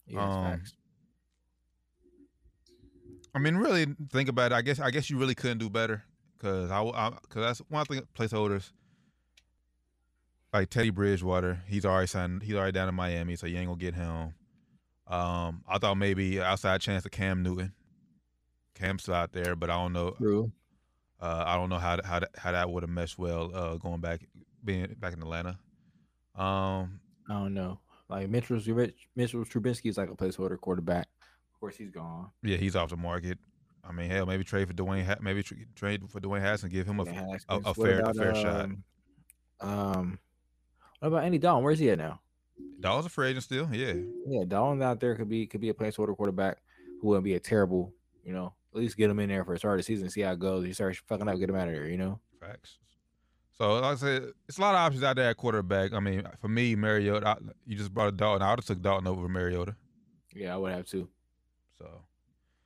Yeah, Um, facts. I mean, really think about it. I guess I guess you really couldn't do better because I because that's one thing. Placeholders like Teddy Bridgewater, he's already signed. He's already down in Miami, so you ain't gonna get him. Um, I thought maybe outside chance of Cam Newton. Cam's still out there, but I don't know. True. Uh, I don't know how that- how that, how that would have meshed well uh, going back being back in Atlanta. Um, I don't know. Like Mitchell Mitchell Trubisky is like a placeholder quarterback. Of course, he's gone. yeah, he's off the market. I mean, hell, maybe trade for Dwayne. Ha- maybe tra- trade for Dwayne Haskins, give him a, a, a What fair a about, fair shot. um, Um, what about Andy Dalton? Where's he at now? Dawes a free agent still, yeah. Yeah, Dalton out there could be could be a placeholder quarterback who wouldn't be a terrible, you know, at least get him in there for a start of the season, see how it goes. You start fucking up, get him out of there, you know. Facts. So like I said, it's a lot of options out there at quarterback. I mean, for me, Mariota, I, you just brought a Dalton. I would have took Dalton over Mariota. Yeah, I would have to. So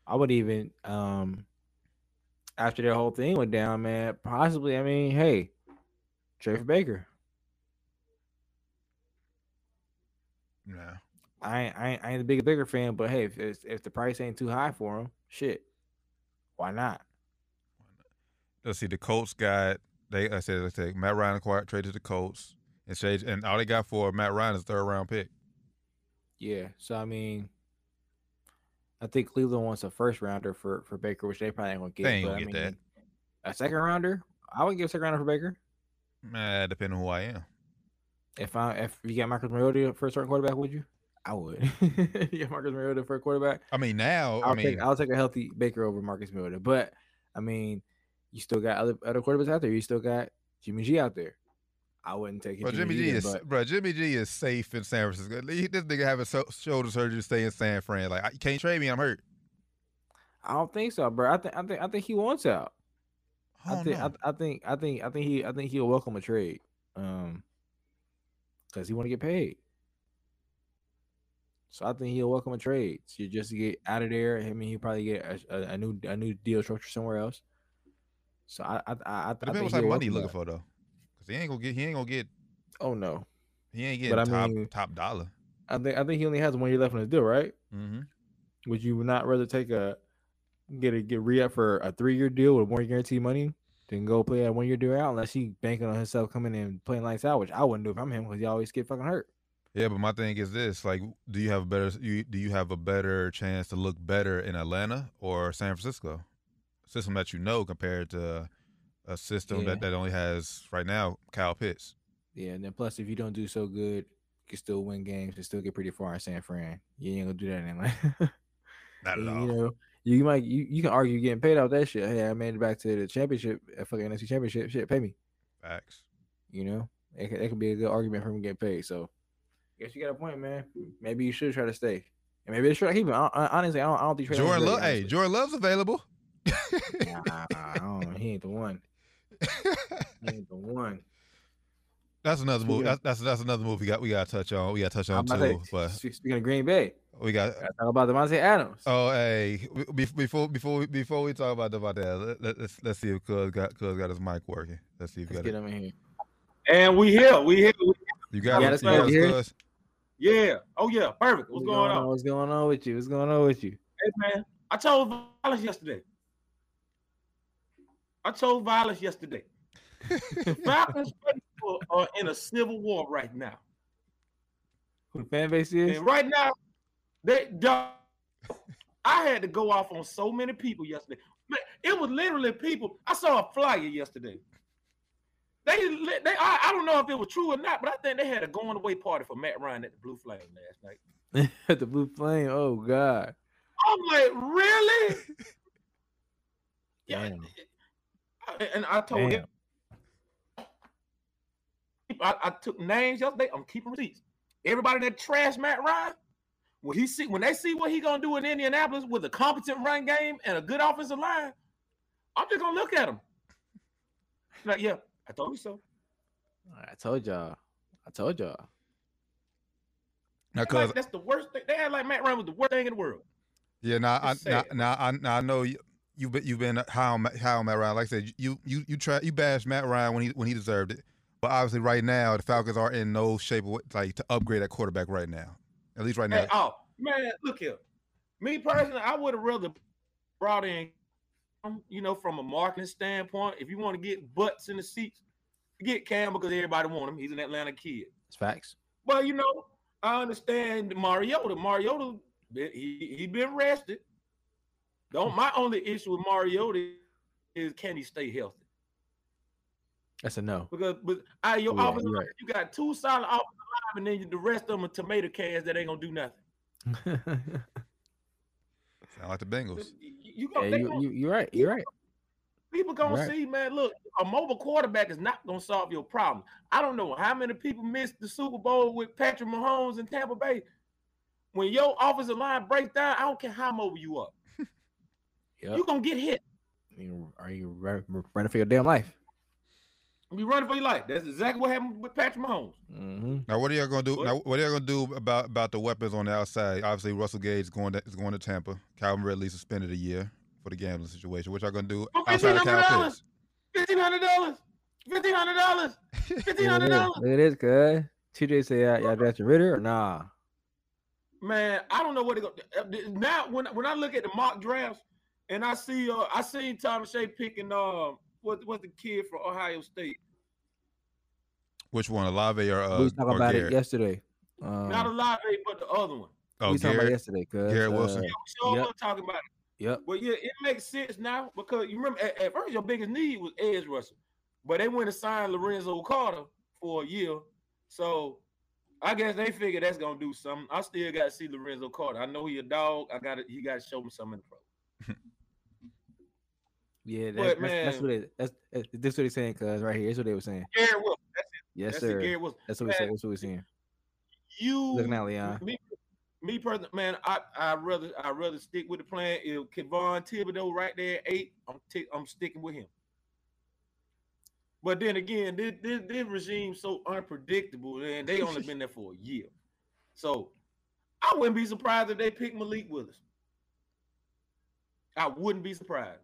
I would even um after that whole thing went down, man, possibly I mean, hey, trade for Baker. Yeah, I ain't, I ain't, I ain't the biggest Baker fan, but hey, if it's, if the price ain't too high for him, shit, why not? let's see. The Colts got they. I said let's take Matt Ryan acquired traded the Colts and shade, and all they got for Matt Ryan is third round pick. Yeah, so I mean, I think Cleveland wants a first rounder for for Baker, which they probably ain't gonna get. They ain't but, gonna I get that. mean, A second rounder, I would give a second rounder for Baker. Man, depending on who I am. If I if you got Marcus Mariota for a starting quarterback, would you? I would. (laughs) you got Marcus Mariota for a quarterback. I mean, now I'll I mean, take I'll take a healthy Baker over Marcus Mariota. But I mean, you still got other other quarterbacks out there. You still got Jimmy G out there. I wouldn't take it. Bro, Jimmy G is bro. Jimmy G is safe in San Francisco. He- This nigga having so, shoulder surgery to stay in San Fran. Like, I, you can't trade me. I'm hurt. I don't think so, bro. I think I think I think he wants out. I I, don't think. I, I think I think I think he I think he'll welcome a trade. Um, because he want to get paid. So I think he'll welcome a trade. So just to get out of there. I mean, he'll probably get a, a, a new a new deal structure somewhere else. So I I I, I, I Depends think what type of money he looking that. for though, because he ain't gonna get. He ain't gonna get. Oh no, He ain't But getting I top mean- top dollar. I think I think he only has one year left on his deal, right? Mm-hmm. Would you not rather take a get a get re up for a three year deal with more guaranteed money than go play a one year deal out unless he banking on himself coming in and playing lights out, which I wouldn't do if I'm him because he always get fucking hurt. Yeah, but my thing is this: like, do you have a better? You, do you have a better chance to look better in Atlanta or San Francisco? System that you know compared to a system Yeah. that, that only has right now Kyle Pitts. Yeah, and then plus if you don't do so good, you can still win games and still get pretty far in San Fran. You ain't gonna do that in Atlanta. (laughs) Not at you all. know, you might you, you can argue getting paid off that shit. Hey, I made it back to the championship, uh, fucking NFC championship. Shit, pay me. Facts. You know, it could, it could be a good argument for him getting paid. So, I guess you got a point, man. Maybe you should try to stay, and maybe they should keep him. I, I, honestly, I don't, I don't think Jordan Love. Hey. Jordan Love's available. Nah, I don't know. He ain't the one. (laughs) He ain't the one. that's another move. Speaking That's, that's that's another move we got. We got to touch on. We got to touch on too. say, But spe- speaking of Green Bay, we got. gotta talk about Davante Adams. Oh, hey, before before we, before we talk about about that, let, let, let's let's see if Cuz got Cuz got his mic working. Let's see if you Let's got get it. him in here. And we here. We here. We- You got Yeah, it. that's You got good. it, hear it? Cuz? Yeah. Oh yeah. Perfect. What's going on? What's going on with you? What's going on with you? Hey man, I told Violence yesterday. I told Violence yesterday. (laughs) The Falcons are in a civil war right now. Who the fan base is? And right now, they dog, I had to go off on so many people yesterday. Man, it was literally people. I saw a flyer yesterday. They, they I, I don't know if it was true or not, but I think they had a going away party for Matt Ryan at the Blue Flame last night. (laughs) At the blue flame. Oh God. I'm like, really? (laughs) yeah. Damn. And I told him, I, I took names yesterday. I'm keeping receipts. Everybody that trashed Matt Ryan, when he see when they see what he gonna do in Indianapolis with a competent run game and a good offensive line, I'm just gonna look at him. Like, yeah, I told you so. I told y'all. I told y'all. Now, Like, Cuz, that's the worst thing. They had like Matt Ryan was the worst thing in the world. yeah, now I It's now, now I now I know you. You've been you've been high on, Ma- high on Matt Ryan. Like I said, you you you try you bashed Matt Ryan when he when he deserved it. But obviously, right now the Falcons are in no shape like to upgrade at quarterback right now. At least right now. Hey, oh man, look here. Me personally, I would have rather brought in, um, you know, from a marketing standpoint. If you want to get butts in the seats, get Cam because everybody want him. He's an Atlanta kid. It's facts. But you know, I understand Mariota. Mariota, he he been rested. Don't my only issue with Mariota is can he stay healthy? That's a no. Because but out of your Yeah, offensive you're right. you got two solid offensive line, and then the rest of them are tomato cans that ain't gonna do nothing. (laughs) Sound like the Bengals. You, go, yeah, you, gonna, you, are right. You're right. People gonna Right. see, man. Look, a mobile quarterback is not gonna solve your problem. I don't know how many people missed the Super Bowl with Patrick Mahomes in Tampa Bay. When your offensive line breaks down, I don't care how mobile you are, (laughs) Yep. you gonna get hit. You- Are you run- running for your damn life? You running for your life. That's exactly what happened with Patrick Mahomes. Mm-hmm. Now, what are y'all gonna do? What? Now, what are y'all gonna do about about the weapons on the outside? Obviously, Russell Gage is going to, is going to Tampa. Calvin Ridley suspended a year for the gambling situation. What y'all gonna do For outside of Kyle $1,500. Pitts? Fifteen hundred dollars. Fifteen hundred dollars. (laughs) Fifteen hundred dollars. Look at this, cuz. TJ say y'all, y'all drafted Ridder or nah? Man, I don't know what they're going now. When when I look at the mock drafts and I see uh I seen Thomas Shea picking uh what what's the kid from Ohio State? Which one, Olave or uh, we was talking about Garrett? it yesterday. Um, Not Olave, but the other one. Oh, we was talking about it Garrett. yesterday, cuz. Garrett uh, Wilson. Yeah, we sure Yep. was talking about it. Yep. Well, yeah, it makes sense now because you remember at, at first your biggest need was edge rusher, but they went and signed Lorenzo Carter for a year. So I guess they figured that's gonna do something. I still got to see Lorenzo Carter. I know he a dog. I got to he got to show me something in the pro. (laughs) Yeah, that, But, that's, that's what it. That's, that's this what they saying, cuz right here. Here's what they were saying. Garrett Wilson. That's Yes, That's sir. it, Gary Wilson. That's what we Man, said. That's what we saying? You Looking at Leon. me, me personally, man, I I rather I rather stick with the plan. If Kayvon Thibodeaux right there eight, I'm i I'm sticking with him. But then again, this, this this regime's so unpredictable, and they only been there for a year, so I wouldn't be surprised if they pick Malik Willis. I wouldn't be surprised.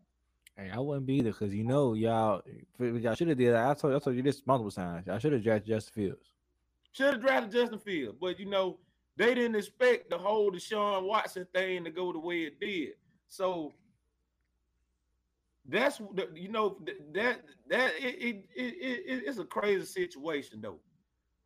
Hey, I wouldn't be either because you know y'all y'all should have did that. I told I told you this multiple times. I should have drafted Justin Fields. Should have drafted Justin Fields, but you know they didn't expect the whole Deshaun Watson thing to go the way it did. So that's you know that that it, it, it, it it's a crazy situation though,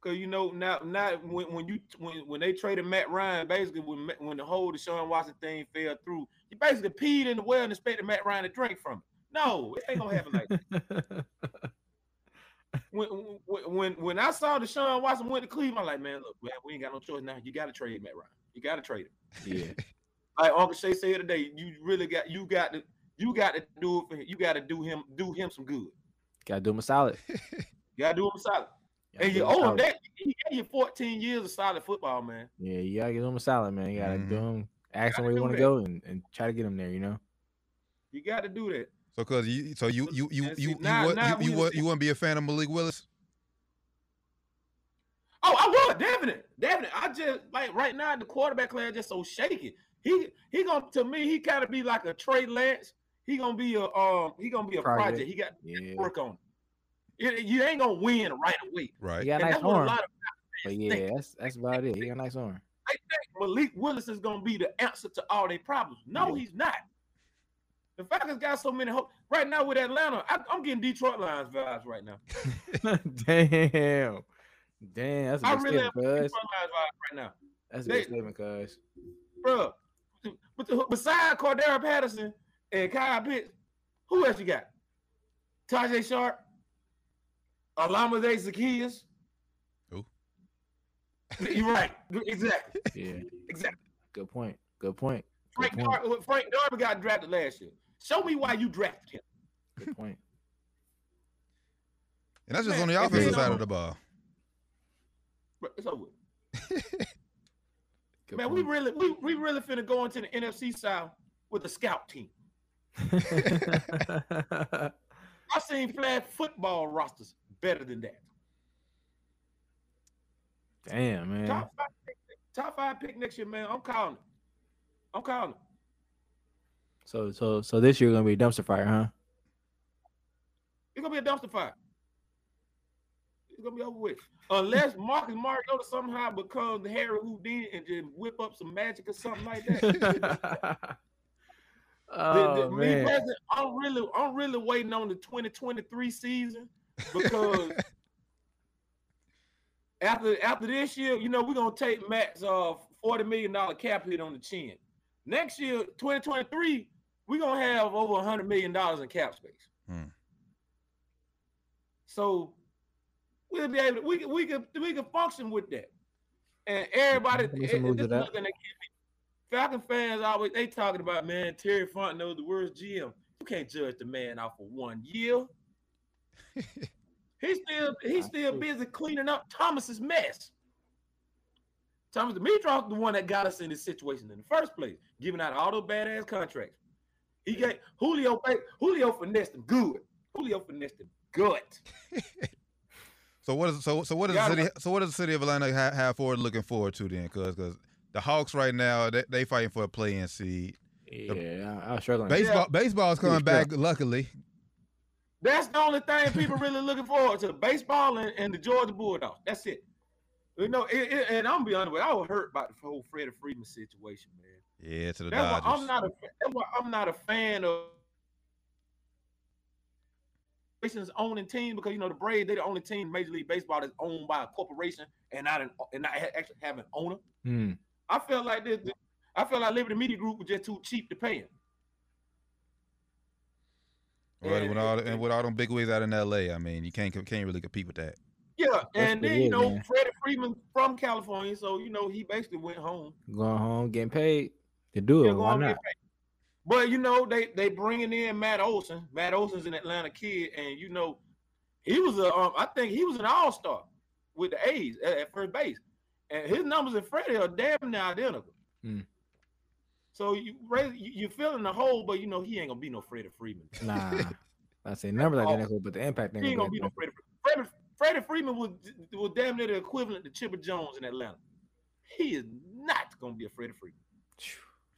because you know now now when, when you when, when they traded Matt Ryan, basically when when the whole Deshaun Watson thing fell through, you basically peed in the well and expected Matt Ryan to drink from it. No, it ain't gonna happen like that. (laughs) when, when when when I saw Deshaun Watson went to Cleveland, I'm like, man, look, man, we ain't got no choice now. You got to trade Matt Ryan. You got to trade him. yeah. (laughs) Like Uncle Shay said today, you really got you got to you got to do it for him. You got to do him do him some good. Gotta do him a solid. (laughs) You got to do him a solid. Gotta And you him owe him solid. that. He gave you 14 years of solid football, man. Yeah, you gotta give him a solid, man. You gotta do Mhm. him, ask him where you want to go, and, and try to get him there. You know. You got to do that. So, cause you, so you, you, you, see, you, you, now- would- now you, you, would- was- you wouldn't be a fan of Malik Willis? Oh, I would definitely, definitely. I just like right now the quarterback class just so shaky. He he gonna to me he kind of be like a Trey Lance. He gonna be a um he gonna be a Project. project. He got Yeah. work on. it. It- You ain't gonna win right away. Right. He got a nice that's what a arm. lot of But yeah, think. that's that's about it. He got a nice arm. They think Malik Willis is gonna be the answer to all their problems. No, Yeah. he's not. The Falcons got so many hope right now with Atlanta. I, I'm getting Detroit Lions vibes right now. (laughs) Damn. Damn, that's a I really am. Detroit Lions vibes right now. That's a they- big statement, cuz. bro. But the, beside Cordarrelle Patterson and Kyle Pitts, who else you got? Tajae Sharpe, Alama Zaccheaus. Who? You're right. Exactly. Yeah. Exactly. Good point. Good point. Good Frank, point. Dar- Frank Darby got drafted last year. Show me why you drafted him. Good point. And that's just Man, on the if offensive side don't- of the ball. But it's over. (laughs) Good Man, we really we, we really finna go into the NFC South with a scout team. (laughs) I seen flag football rosters better than that. Damn, man. Top five, pick, top five pick next year, man. I'm calling it. I'm calling it. So so so this year gonna be a dumpster fire, huh? It's gonna be a dumpster fire. It's gonna be over with. Unless (laughs) Marcus Mariota somehow becomes Harry Houdini and just whip up some magic or something like that. (laughs) (laughs) Oh the- me man. personally, I'm really, I'm really waiting on the 2023 season because after after this year, you know, we're gonna take Matt's uh 40 million dollar cap hit on the chin. Next year, 2023, we're gonna have over 100 million dollars in cap space. Hmm. So we'll be able to, we can we can we can function with that. And everybody, and this that. another thing that keep me- Falcon fans always they talking about man Terry Fontenot the worst GM. You can't judge the man off of one year. (laughs) he's still he's still busy cleaning up Thomas's mess. Thomas Dimitroff the one that got us in this situation in the first place, giving out all those badass contracts. He got Julio Julio finessed him good. Julio finessed him good. (laughs) So what is so so what is Yeah, the city so what does the city of Atlanta have, have forward looking forward to then? Because because the Hawks right now they, they fighting for a play-in seed. Yeah, I, I was struggling. Baseball baseball's coming Yeah. back luckily. That's the only thing people really looking forward to: baseball and, and the Georgia Bulldogs. That's it. You know, it, it- and I'm gonna be honest with you, I was hurt about the whole Freddie Freeman situation, man. Yeah, to the That's why Dodgers. I'm not a fa- that's why I'm not a fan of corporations owning teams because you know the Braves they're the only team in Major League Baseball that's owned by a corporation and not an and not actually have an owner. Hmm. I felt like this. I felt like Liberty Media Group was just too cheap to pay him. Well, and- with all and- and with all them big wigs out in L.A., I mean, you can't can't really compete with that. Yeah, and then you know man. Freddie Freeman from California, so you know he basically went home. Going home, getting paid to do it. Yeah, Why not? But you know they they bringing in Matt Olson. Matt Olson's an Atlanta kid, and you know he was a um, I think he was an All Star. with the A's at, at first base, and his numbers and Freddie are damn near identical. Mm. So you raise you, you filling the hole, but you know he ain't gonna be no Freddie Freeman. Nah, (laughs) I say numbers Oh. identical, but the impact ain't He ain't gonna gonna be be no. Freddie. Freddie, Freddie Freeman was was damn near the equivalent to Chipper Jones in Atlanta. He is not gonna be a Freddie Freeman.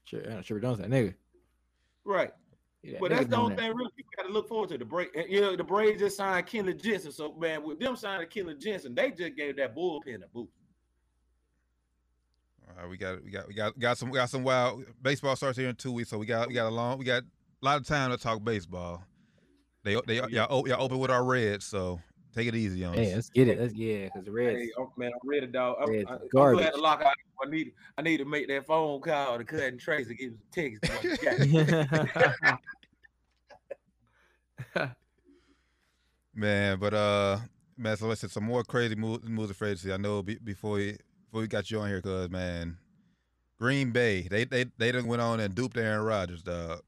Sure, uh, Chipper Jones, that nigga. Right. Yeah, But that's the only that. thing really people got to look forward to. The break, you know, the Braves just signed Kenley Jansen. So man, with them signing Kenley Jansen, they just gave that bullpen a boost. All right, we got we got we got got some we got some wild baseball starts here in two weeks, so we got we got a long we got a lot of time to talk baseball. They they y'all, y'all open with our Reds, so take it easy on Hey, us. let's get it. Let's yeah, because the Reds. Hey, oh, man, I'm ready, dog. I'm, Reds I, is I'm garbage. glad to lock out. I need I need to make that phone call to cut and trace to give him some text. (laughs) (laughs) Man, but uh, man, so listen, some more crazy moves, moves afraid to see. I know be, before we before we got you on here, cause man, Green Bay, they they they done went on and duped Aaron Rodgers, dog.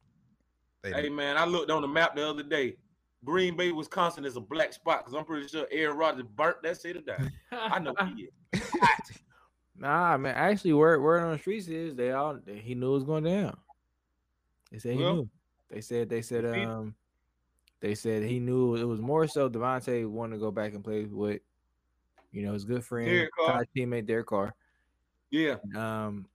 They hey done- man, I looked on the map the other day. Green Bay, Wisconsin is a black spot because I'm pretty sure Aaron Rodgers burnt that city down. I know he is. (laughs) Hot. Nah, man. Actually, word word on the streets is they all he knew it was going down. They said he Well, knew. They said they said um they said he knew it was more so Davante wanted to go back and play with you know his good friend, Derek Carr. tight teammate Derek Carr. Yeah. Um,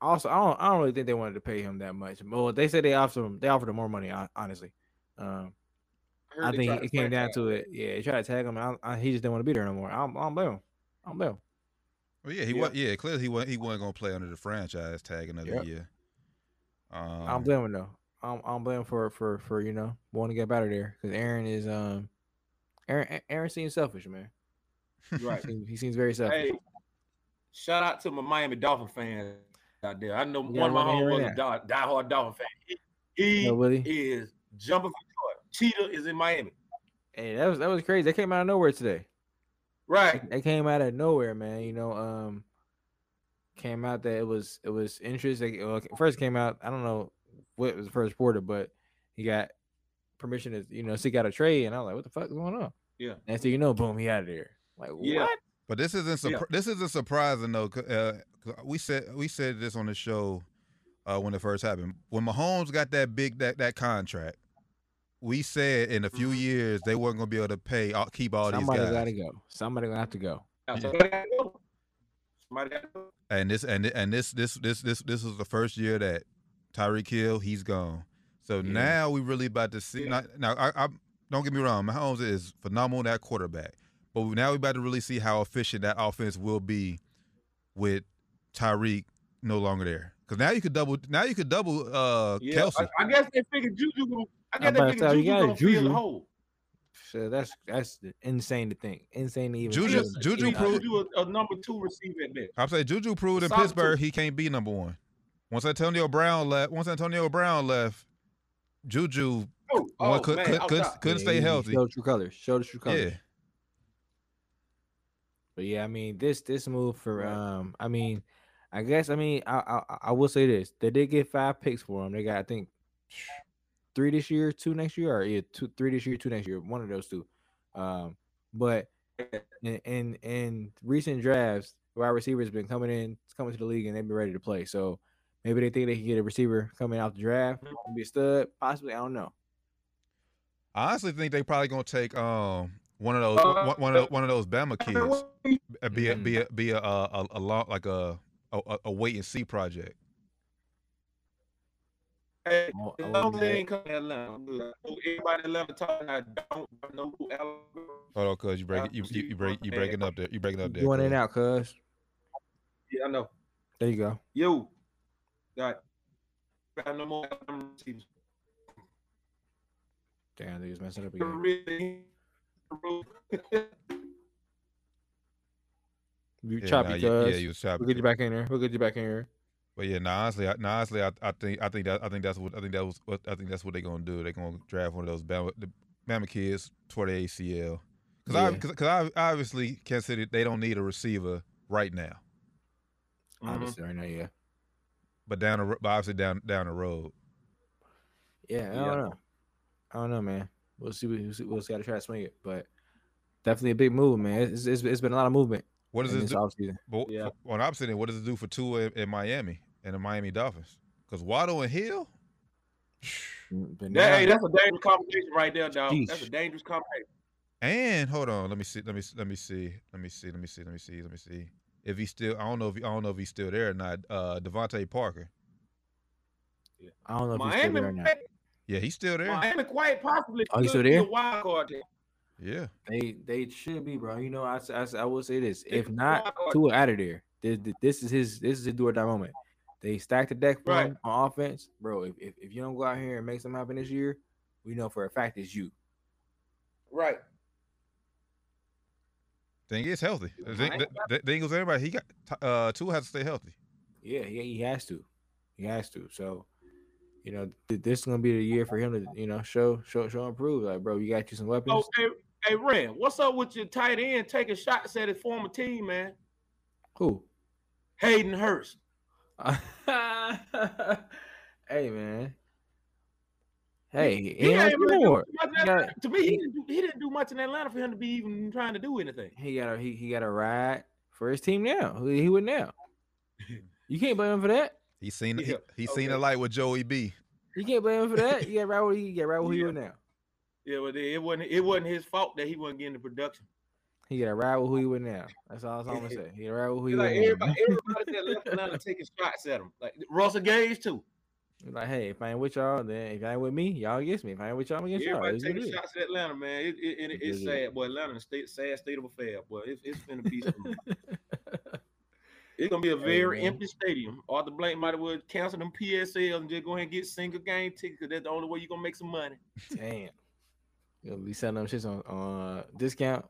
also I don't I don't really think they wanted to pay him that much. Well, they said they offered him they offered him more money. Honestly, um, heard I think it came down franchise to it. Yeah, he tried to tag him, and I, I, he just didn't want to be there no more. I don't, I don't blame him. I don't blame him. Well, yeah, he Yeah. was. Yeah, clearly he wasn't. He wasn't gonna play under the franchise tag another Yep. year. I Um, don't blame him though. I don't, I don't blame him for for for you know wanting to get better there because Aaron is um Aaron Aaron seems selfish, man. Right. He seems, he seems very selfish. Hey, shout out to my Miami Dolphin fans out there. I know Yeah, one of my homeboys a die, diehard Dolphin fan. He, he No, is jumping for joy. Cheetah is in Miami. Hey, that was that was crazy. They came out of nowhere today. Right. They came out of nowhere, man. You know, um, came out that it was it was interest. They, well, first came out. I don't know what was the first reporter, but he got permission to you know seek out a trade, and I was like, what the fuck is going on? Yeah. And so you know, boom, he out of there. Like Yeah. what? But this isn't surpri- Yeah. this isn't surprising though. 'cause, Uh, 'cause we said we said this on the show uh, when it first happened. When Mahomes got that big that that contract, we said in a few years they weren't gonna be able to pay all, keep all Somebody these guys. Somebody gotta go. Somebody gonna have to go. Yeah. somebody gotta go. Somebody gotta go. And this and and this this this this this was the first year that Tyreek Hill he's gone. So Yeah. now we really about to see. Yeah. Now, now I, I don't get me wrong, Mahomes is phenomenal that quarterback, but now we about to really see how efficient that offense will be with Tyreek no longer there. Because now you could double. Now you could double uh, Yeah. Kelce. I, I guess they figured Juju. Gonna, I guess they figured Juju gonna fill the hole. So that's that's insane to think. Insane to even. Juju- think. Juju Juju, proved- Juju a, a number two receiver at best. I'm saying Juju proved in Solid Pittsburgh two. he can't be number one. Once Antonio Brown left, once Antonio Brown left, Juju Oh, one oh, could, man, could, I'm couldn't, couldn't Yeah, stay he healthy. Show the true colors. Show the true colors. Yeah. But yeah, I mean this this move for um I mean I guess I mean I, I I will say this. They did get five picks for him. They got I think three this year, two next year, or yeah, two three this year, two next year. One of those two. Um but in in, in recent drafts, wide receivers been coming in, coming to the league and they've been ready to play. So maybe they think they can get a receiver coming out the draft, be a stud, possibly. I don't know. I honestly think they probably gonna take um one of those Uh, one, one of one of those Bama kids. uh, Be a be a be a a, a, a lot like a, a a wait and see project. Hey, I won't- I the won't coming to Atlanta, everybody in Atlanta talking. I don't know who Alabama. Hold on, cause you break Uh, you, you see, you break you breaking up there. You breaking up there. Going in cuz. and out, cuz. Yeah, I know. There you go. You got got no more Alabama receivers. Damn, they just messing up again. Really- (laughs) You Yeah, choppy, nah, cuz. you- yeah, you was choppy. We'll get you back in here. We'll get you back in here. But yeah, nah, honestly, I, nah, honestly, I, I think I think that I think that's what I think that was what I think that's what they're gonna do. They're gonna draft one of those Bama, the Bama kids toward the ACL. Because I Yeah. because I obviously Kansas City they don't need a receiver right now, Mhm. Obviously, right now, yeah. but down the but obviously down down the road. Yeah, I Yeah. don't know. I don't know, man. We'll see. We'll see. We'll see how to try to swing it. But definitely a big move, man. It's, it's, it's been a lot of movement What does this this do? offseason. But Yeah. for- on opposite end, what does it do for Tua in, in Miami and the Miami Dolphins? Because Waddle and Hill, (sighs) But That, now- hey, that's a dangerous combination right there, dog. That's a dangerous combination. and hold on, let me see, let me let me see, let me see, let me see, let me see, let me see. If he's still, I don't know if he, I don't know if he's still there or not. Uh, DeVante Parker, I don't know if he's still there or not. Yeah, he's still there. Miami quite possibly Oh, he's still there? a wild card team. Yeah, They they should be, bro. You know, I I, I will say this: if not, wild card. Out of there. This, this is his this is his do or die moment. They stack the deck for Right. him on offense, bro. If, if if you don't go out here and make something happen this year, we know for a fact it's you. Right. thing is healthy. The, thing- Miami the, the thing everybody he got uh, Tua has to stay healthy. Yeah, he, he has to, he has to. So, you know, this is gonna be the year for him to you know show show show and prove. Like, bro, you got you some weapons. Oh, hey, hey, Ren, what's up with your tight end taking shots at his former team, man? Who? Hayden Hurst. (laughs) hey man. Hey, He he, ain't really more. much got- Atlanta. to me, he didn't, do, he didn't do much in Atlanta for him to be even trying to do anything. He got a he, he got a ride for his team now. Who he would now? (laughs) You can't blame him for that. He's seen Yeah, he, he's seen okay. the light with Joey B. You can't blame him for that. You got right where he got right where he Yeah. with now. Yeah, but it wasn't it wasn't his fault that he wasn't getting the production. He got a ride with who he with now. That's all, I'm gonna say. He got a ride with who he It's with like now. everybody, everybody that left Atlanta taking shots at him. Like Russell Gage too. He's Like, hey, if I ain't with y'all, then if I ain't with me, y'all against me. If I ain't with y'all, I'm against y'all. Everybody It's what it taking shots at Atlanta, man. It, it, it, It it's is. sad, boy. Atlanta, a state, sad state of affair, boy. It, it's gonna be some, (laughs) it's gonna be a very man. empty stadium. Arthur Blank might have well cancel them PSLs and just go ahead and get single game tickets. Cause that's the only way you're gonna make some money. Damn. You gonna be selling them shits on, on uh, discount.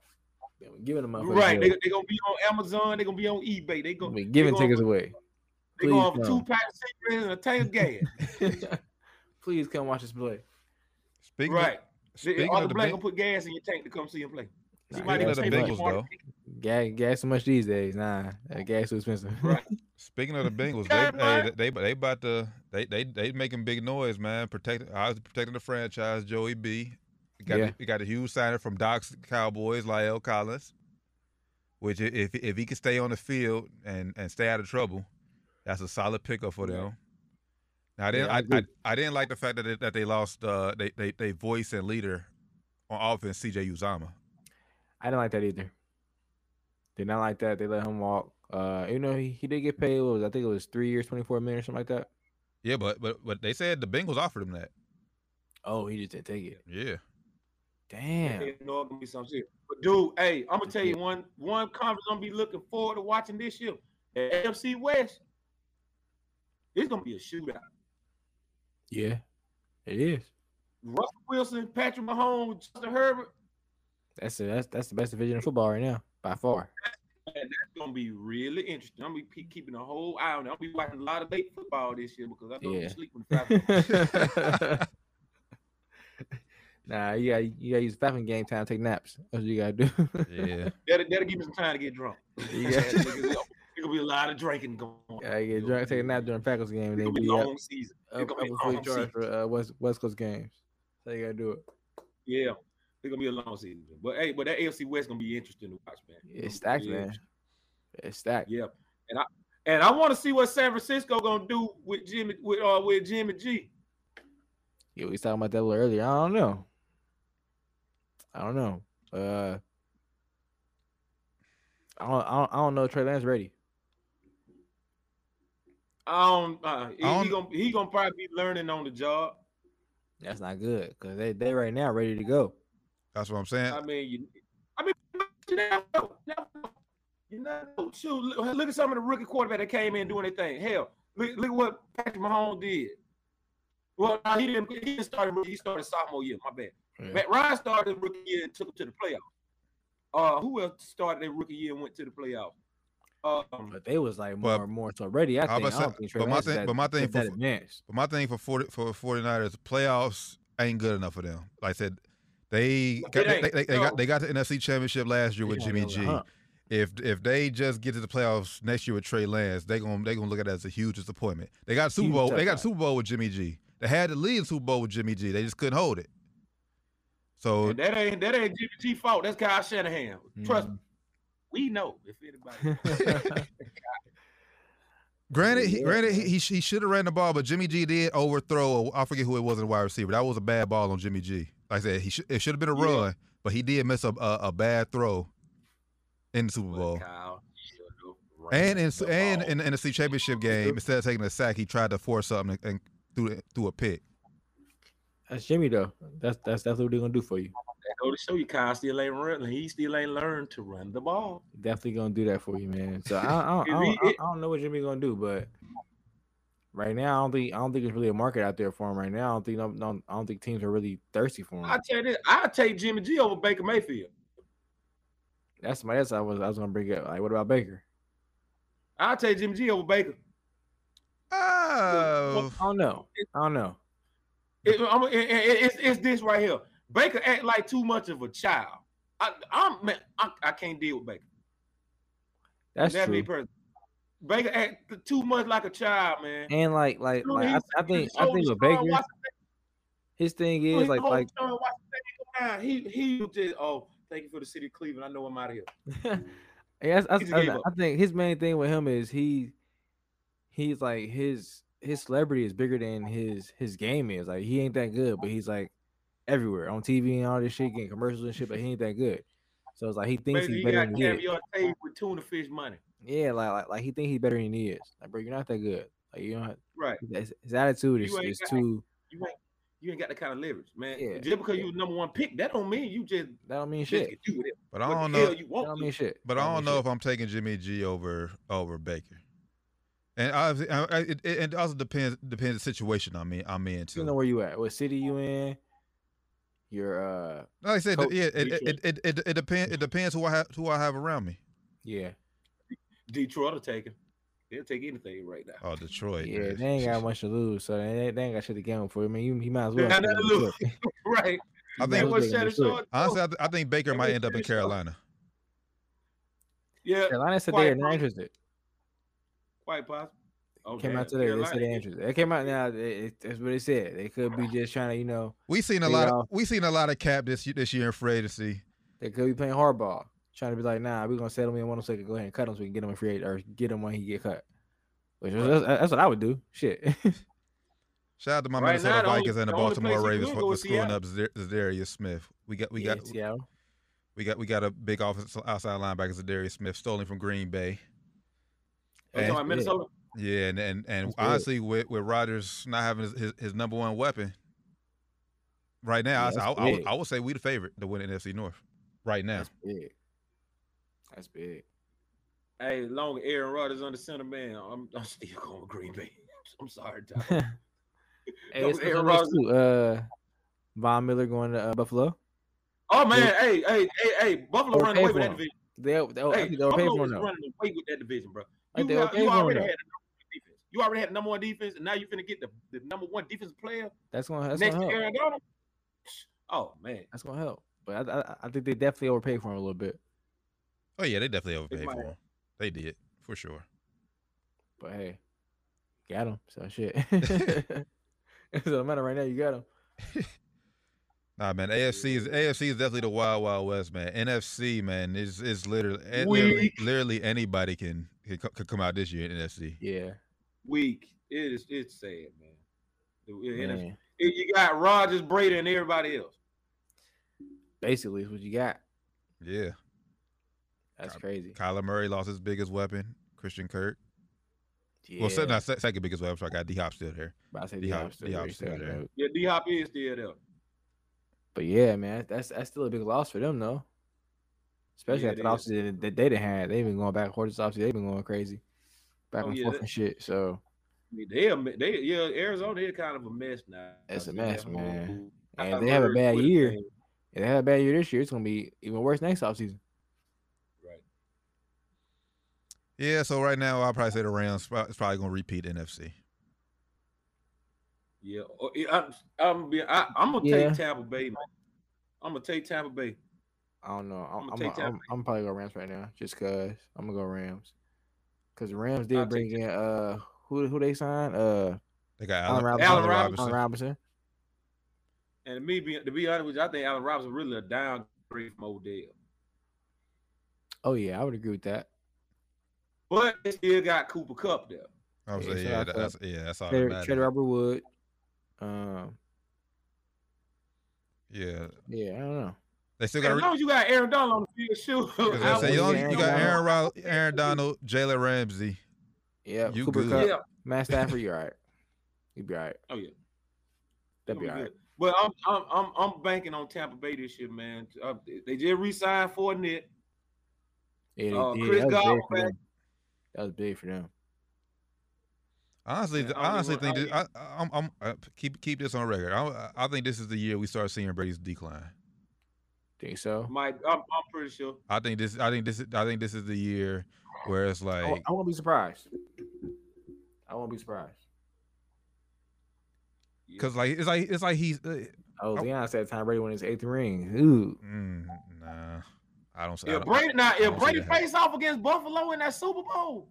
Giving them motherfuckers Right? They away. they gonna be on Amazon. they're gonna be on eBay. They're gonna Be giving they gonna, tickets away. They're going Please for two come. packs of cigarettes and a tank of gas. (laughs) Please come watch us play. Speaking right? Of, speaking Arthur of the Blank Beng- gonna put gas in your tank to come see him play. He might even of the pay Bengals, though. ticket. Gas, gas so much these days. Nah, that gas too expensive. Right. (laughs) Speaking of the Bengals, they, man. hey, they they about to they they they making big noise, man. Protect I was protecting the franchise, Joey B. Got Yeah. we got a huge signing from Doc's Cowboys, La'el Collins. Which if if he can stay on the field and and stay out of trouble, that's a solid pickup for them. Now I didn't Yeah, I I, I. I didn't like the fact that they, that they lost uh they, they they voice and leader on offense, CJ Uzomah. I didn't like that either. Did not like that. They let him walk. Uh, you know, he, he did get paid. What was I think it was three years, twenty four million, or something like that. Yeah, but but but they said the Bengals offered him that. Oh, he just didn't take it. Yeah. Damn. You know it's gonna be some shit. But dude, hey, I'm gonna tell you one one conference I'm gonna be looking forward to watching this year. The AFC West. It's gonna be a shootout. Yeah, it is. Russell Wilson, Patrick Mahomes, Justin Herbert. That's a, that's that's the best division of football right now by far. Man, that's gonna be really interesting. I'm gonna be keeping a whole eye on it. I'll be watching a lot of late football this year because I don't Yeah. sleep when the five. (laughs) nah, you got you got to use Falcon game time. to Take naps. That's what you gotta do. Yeah. (laughs) that'll, that'll give me some time to get drunk. You Yeah, got- (laughs) it's gonna be a lot of drinking going on. Yeah, you get drunk, take a nap during Packers game, and It's gonna be be a up, long season. up, It's gonna be a up before you long season. for uh, West West Coast games. So you gotta do it. Yeah, it's gonna be a long season. But hey, but that AFC West gonna be interesting to watch, man. It's gonna stacked, be man. It's stacked. Yeah, and I and I want to see what San Francisco gonna do with Jimmy with uh with Jimmy G. Yeah, we was talking about that a little earlier. I don't know. I don't know. Uh, I don't. I don't, I don't know. if Trey Lance ready. I don't. Uh, he, I he don't- gonna he gonna probably be learning on the job. That's not good because they they right now ready to go. That's what I'm saying. I mean, you, I mean, you never know. You never know. You never know. Shoot, look, look at some of the rookie quarterback that came in doing their thing. Hell, look, look what Patrick Mahomes did. Well, no, he didn't. He didn't start. He started sophomore year. My bad. Yeah. Matt Ryan started rookie year and took him to the playoffs. Uh, who else started their rookie year and went to the playoffs? Um, But they was like But- more more so ready. I I think. was I about don't think but my thing- that, but my thing is for- But my thing for 40, for 49ers, playoffs ain't good enough for them. Like I said, they got, they, they, they No. got they got the NFC Championship last year with Jimmy get over the G. hump. If if they just get to the playoffs next year with Trey Lance, they gonna they gonna look at that as a huge disappointment. They got Super Huge Bowl. They got. Super Bowl with Jimmy G. They had the lead Super Bowl with Jimmy G. They just couldn't hold it. So And that ain't that ain't Jimmy G fault. That's Kyle Shanahan. Trust me, Mhm. we know if anybody. (laughs) (laughs) Granted, he, granted, he he, he should have ran the ball, but Jimmy G did overthrow. I forget who it was in the wide receiver. That was a bad ball on Jimmy G. Like I said, he should it should have been a Yeah. run, but he did miss a, a a bad throw in the Super Bowl. Kyle And in the and in, in the C championship game, instead of taking a sack, he tried to force something and threw threw a pick. That's Jimmy though. That's that's definitely what they're gonna do for you. That go to show you, Kyle still ain't running. He still ain't learned to run the ball. Definitely gonna do that for you, man. So I, I, (laughs) don't- I, don't, I, I don't know what Jimmy gonna do, but right now I don't think I don't think there's really a market out there for him right now. I don't think no, no, I don't think teams are really thirsty for him. I tell you this, I take Jimmy G over Baker Mayfield. That's my that's I was I was gonna bring up. Like, what about Baker? I will take Jimmy G over Baker. Oh, I don't know. I don't know. It- I'm- it- it- it's, it's this right here. Baker act like too much of a child. I, I'm man, I, I can't deal with Baker. That's that me true. personally. Baker act too much like a child, man. And like like Dude, like I, I think I think with Baker, his thing is like like strong, watch the thing go down. He he just oh thank you for the city of Cleveland. I know I'm out of here. (laughs) Yeah, that's, He that's, just gave I. I think his main thing with him is he he's like his his celebrity is bigger than his his game is. Like he ain't that good, but he's like everywhere on TV and all this shit, getting commercials and shit, but he ain't that good. So it's like he thinks Basically, he's he better got than he is. caviar tape with tuna fish money. Yeah, like, like like he thinks he's better than he is. Like bro, you're not that good. Like you know Right. his, his attitude is, You is got- too You ain't you ain't got that kind of leverage, man. Yeah, Just because you was number one pick, that don't mean you just that don't mean shit. do but I don't know. hell you That don't mean shit. But I don't know shit. if I'm taking Jimmy G over over Baker. And I, I, I it, it it also depends depends the situation I'm in I'm in You know where you at, what city you in. Your uh Like I said, Coach, yeah, it, it, it, it, it, it depends it depends who I have who I have around me. yeah. Detroit will take him. They'll take anything right now. Oh, Detroit. Yeah, man. they ain't got much to lose, so they, they ain't got shit to gain for. I mean, you, he might as well. They got nothing to lose. (laughs) Right. I think as well what stay in Shannon Detroit. Sharp- honestly, I, th- I think Baker That might end up in. Carolina. Yeah, Carolina said Quite they're not possible. interested. quite possible. Oh, came out today. They said they're interested. It came out now. It, it, that's what they said. They could be just trying to, you know, We seen a lot. Of, out- we seen a lot of cap this year, this year in free agency. they could be playing hardball, trying to be like, nah, we're gonna settle him in one second. Go ahead and cut him so we can get him in free agent or get him when he get cut. Which is, that's, that's what I would do. Shit. (laughs) Shout out to my Right Minnesota now, the only- Vikings and the the Baltimore Ravens for, go for screwing up Zar- Za'Darius Smith. We got we got Seattle. we got we got a big offensive outside linebacker Za'Darius Smith stolen from Green Bay. Oh, you talking about That's Minnesota? Yeah, and and, and That's good. honestly, with with Rodgers not having his, his, his number one weapon right now, Yeah, I, I, I, would. I would say we the favorite to win the NFC North right now. That's big. That's big. Hey, long as Aaron Rodgers under center, man, I'm, I'm still going with Green Bay. (laughs) I'm sorry, Tom. (laughs) Hey, it's Aaron Aaron Rodgers- too. Uh, Von Miller going to uh, Buffalo. Oh man, hey, hey, hey, hey, Buffalo running away with that division. They, they, I Hey, they were paid Buffalo for is him though. running away with that division, bro. Like, You, they were you already had the number one defense. You already had the number one defense, and now you're gonna get the, the number one defensive player That's gonna that's next gonna to help. Aaron Donald. Oh man, That's gonna help. But I, I, I think they definitely overpaid for him a little bit. Oh yeah, they definitely overpaid might for have. him. They did for sure. But hey, got him. So shit. (laughs) (laughs) it doesn't matter right now. You got him. (laughs) Nah, man, AFC is AFC is definitely the wild wild west, man. NFC, man, is is literally literally, Weak. literally anybody can can, could come out this year in NFC. Yeah, weak. It is. It's sad, man. The- it- it- You got Rodgers, Brady, and everybody else. Basically, is what you got. Yeah, That's Ky- crazy. Kyler Murray lost his biggest weapon, Christian Kirk. Yeah. Well, se- not se- second biggest weapon. So I got D Hop still there. But I say D-Hop- D-Hop still D-Hop there, still still there. there. Yeah, D Hop is still there. But yeah, man, that's that's still a big loss for them though. Especially Yeah, after it the is. offseason that they didn't have. They've been going back horses offseason. They've been going crazy. Back Oh, and yeah, forth that- and shit. So I mean, they, a me- they, yeah, Arizona, they're kind of a mess now. It's a mess, man. and if they have a bad year, if they have a bad year this year, it's gonna be even worse next offseason. Right. Yeah, so right now I'll probably say the Rams pro- is probably gonna repeat NFC. Yeah, oh, I'm, I'm, be- I, I'm gonna Yeah. take Tampa Bay. Man. I'm gonna take Tampa Bay. I don't know. I'm I'ma I'm, take I'm, Tampa I'm, probably go Rams right now, just cause I'm gonna go Rams. Cause the Rams did I'll bring take in uh who who they signed uh They got Allen Allen, Robinson. Allen Allen Robinson. Allen Robinson. And me being to be honest with you, I think Allen Robinson really a downgrade from Odell. Oh yeah, I would agree with that. But they still got Cooper Kupp there. I was Yeah, like, yeah, out that's yeah, that's all that Trade, matters. trade Robert Wood. Um, Yeah, yeah, I don't know. they still got. As got. long as you got Aaron Donald on the field, shoot. I I say, you, would- you got Aaron Ro- Aaron Donald, Jalen Ramsey. Yeah, You Cooper good. Kupp, Yeah. Matt Stafford, you're all right. You'd be all right. Oh yeah. That'd be It'll be right. good. But I'm I'm I'm I'm banking on Tampa Bay this year, man. Uh, they just re-signed Fournette. Yeah, they Uh, did. Chris that, was Godwin big for back. them. That was big for them. Honestly, Yeah, I I honestly think I this, I, I'm, I'm uh, keep keep this on record. I, I think this is the year we start seeing Brady's decline. Think so? Mike, I'm, I'm pretty sure. I think this. I think this. is- I think this is the year where it's like, I won't be surprised. I won't be surprised. because like it's like it's like he's. Uh, Oh. Deion said Tom Brady won his eighth ring. Ooh, mm, nah, I don't. I If Brady now, if Brady face off against Buffalo in that Super Bowl,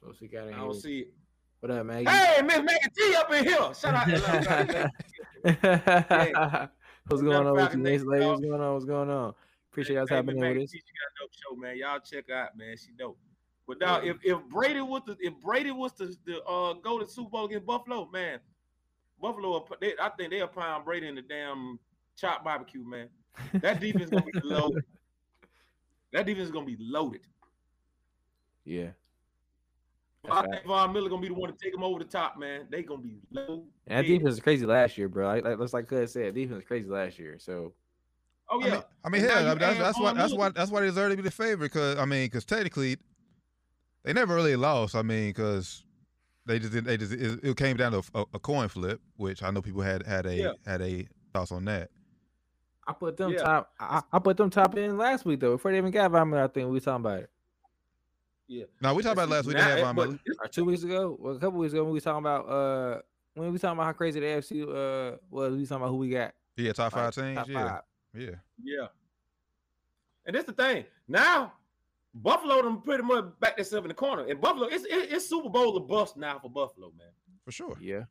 what's he got in I don't see it. What up, Maggie? Hey, Miss Megan T up in here. Shout out. (laughs) What's going on with you, Falcon Mace Nation, Lady? What's going on? What's going on? Appreciate y'all Hey, tapping Miss in Megan with us. T, She got a dope show, man. Y'all check out, man. She dope. But now, if, if Brady was to if Brady was to, the uh, go to Super Bowl against Buffalo, man, Buffalo, they, I think they'll pound Brady in the damn chop barbecue, man. (laughs) That defense gonna be loaded. That defense is gonna be loaded. Yeah, I That's think Von Miller gonna be the one to take them over the top, man. They gonna be low. and that defense was crazy last year, bro. Like, like, that's like Cuz said, defense was crazy last year. So Oh I yeah. mean, I mean, And hell, you I mean, that's, that's why that's why that's why they deserve to be the favorite. Because I mean, because technically, they never really lost. I mean, because they just did, they just it, it came down to a, a coin flip, which I know people had had a Yeah. had a thoughts on that. I put them Yeah. top. I, I put them top in last week though. Before they even got Von I think we were talking about it. yeah. Now we talked about last week. They Now, had it- Von Miller. Or two weeks ago, well, a couple weeks ago, when we was talking about uh, when we was talking about how crazy the AFC uh was, we was talking about who we got. Yeah, top like, five teams. top yeah, five. yeah. Yeah. And that's the thing. Now, Buffalo them pretty much back themselves in the corner. And Buffalo, it's it, it's Super Bowl of bust now for Buffalo, man. for sure. Yeah.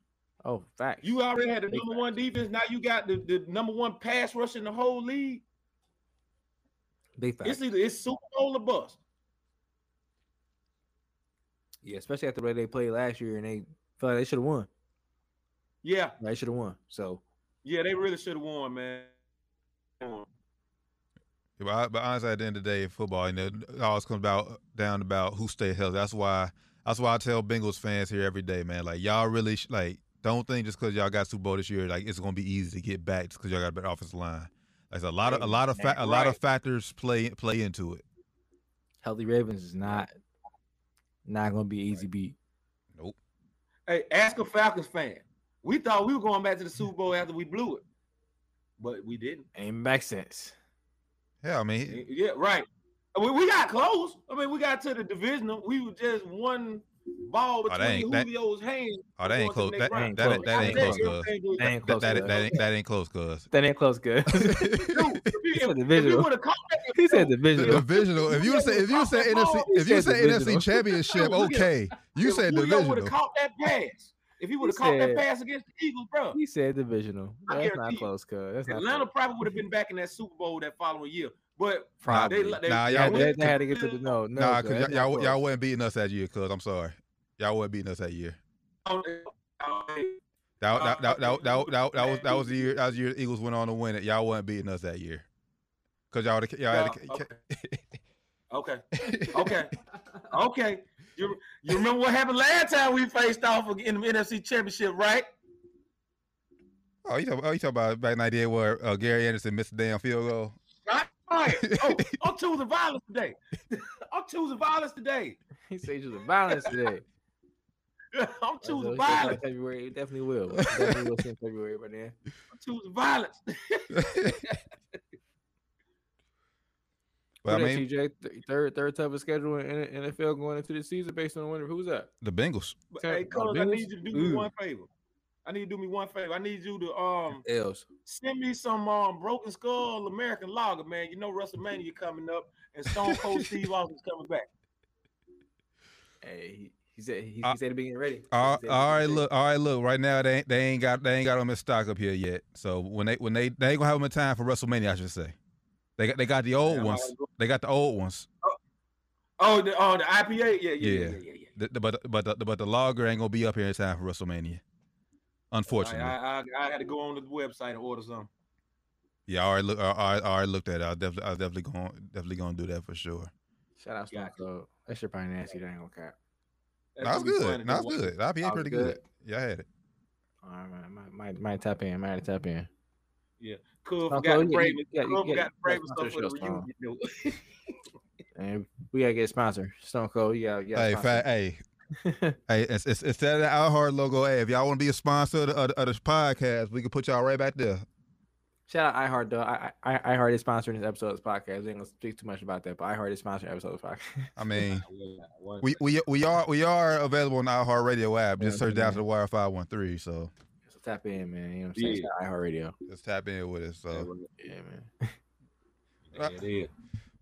Oh, facts. You already had the Big number one defense. Now you got the, the number one pass rush in the whole league. big facts. It's either it's Super Bowl or bust. Yeah, especially after the way they played last year, and they felt like they should have won. Yeah, They should have won. So yeah, they really should have won, man. Yeah, But, I, but honestly, at the end of the day, football, you know, it always comes about down about who stay healthy. That's why that's why I tell Bengals fans here every day, man. Like y'all really sh- like don't think just because y'all got Super Bowl this year, like it's gonna be easy to get back just because y'all got a better offensive line. Like a lot of a lot of fa- a lot of factors play play into it. healthy Ravens is not not gonna be easy beat. Nope. Hey, ask a Falcons fan. We thought we were going back to the Super Bowl after we blew it, but we didn't. Ain't make sense. Yeah, I mean, Yeah, right. We, we got close. I mean, we got to the divisional. We were just one ball Oh, that between ain't- that- hands. oh, that ain't close. to the That, next round. that, ain't- that ain't close, cuz. That ain't close. that, cuz. that, ain't, that ain't close, cuz. That ain't close, good. (laughs) Dude, if you- He said divisional. would've caught that- he said divisional. divisional. If you would say if you said NFC if you said said NFC championship, Look at- okay. You if said Julio would have caught that pass. If he would have He caught that pass against the Eagles, bro, He said divisional. That's not close, cuz. Atlanta close. probably would have been back in that Super Bowl that following year. But Probably. they, they, Nah, y'all Yeah, went they, wouldn't- they had to get to the no, no. Nah, cuz, y'all, not y'all, y'all close. wasn't beating us that year, cuz I'm sorry. Y'all wasn't beating us that year. That, that, that, that, that, that, that, that was that was the year that was the year the Eagles went on to win it. Y'all wasn't beating us that year. Cause y'all y'all Yeah, had to, (laughs) okay. Okay. Okay. You, you remember what happened last time we faced off in the NFC Championship, right? Oh, you talking, oh, you talking about back in '98 where uh, Gary Anderson missed the damn field goal? Right. Right. (laughs) Oh, I'm choosing violence today. (laughs) I'm choosing violence today. He said you was violence today. I'm choosing So it's like violence. February, it definitely will. It definitely will see in February by then. I'm choosing violence. (laughs) But I Who mean, TJ, Th- third third toughest schedule in in NFL going into the season based on the winner. Who's that? the Bengals. But, hey, Cuz, I need you to do me one favor. I need to do me one favor. I need you to um L's. send me some um broken skull American lager, man. You know WrestleMania coming up and Stone Cold (laughs) Steve Austin's coming back. Hey, he, He said he, Uh, said to be getting ready. All, He said all he right, said- look, all right, look. Right now, they ain't, they ain't got they ain't got them in stock up here yet. So when they when they they ain't gonna have them in time for WrestleMania, I should say. They got they got the old Yeah, ones. already go- They got the old ones. Oh, the oh the IPA. Yeah, yeah, yeah, Yeah. yeah, yeah. yeah. The, the- but but the, but the lager ain't gonna be up here in time for WrestleMania. Unfortunately, I, I, I had to go on the website and order some. yeah. I already look. I already, I already looked at it. I definitely, I definitely going definitely gonna do that for sure. Shout out Stone Cold. That shit probably nasty. That ain't gonna cap. That's That was gonna be fun good. to That was good. The IPA That was pretty good. good. Yeah, I had it. All right, man. Might, might, might tap in. Might tap in. Cool. Stone Forgot Cold, the Braves. you- yeah, you Cool, get- forgot the you Braves got stuff for the sponsor shows, reunion. though. (laughs) And we gotta get sponsored. Stone Cold. Yeah, yeah. Hey, fat, hey, (laughs) hey, it's, it's, instead of the iHeart logo, hey, if y'all want to be a sponsor of the, of, the, podcast, we can put y'all right back there. Shout out iHeart though. I I iHeart is sponsoring this episode of this podcast. We ain't gonna speak too much about that, but iHeart is sponsoring episode of podcast. I mean, (laughs) we, we we are we are available on the Our Radio app. Just search down man. to the Wire Five One Three. So so tap in, man. You know what I'm saying? Yeah. Shout out iHeart Radio. just tap in with us. So Yeah, man. (laughs) Yeah, it is.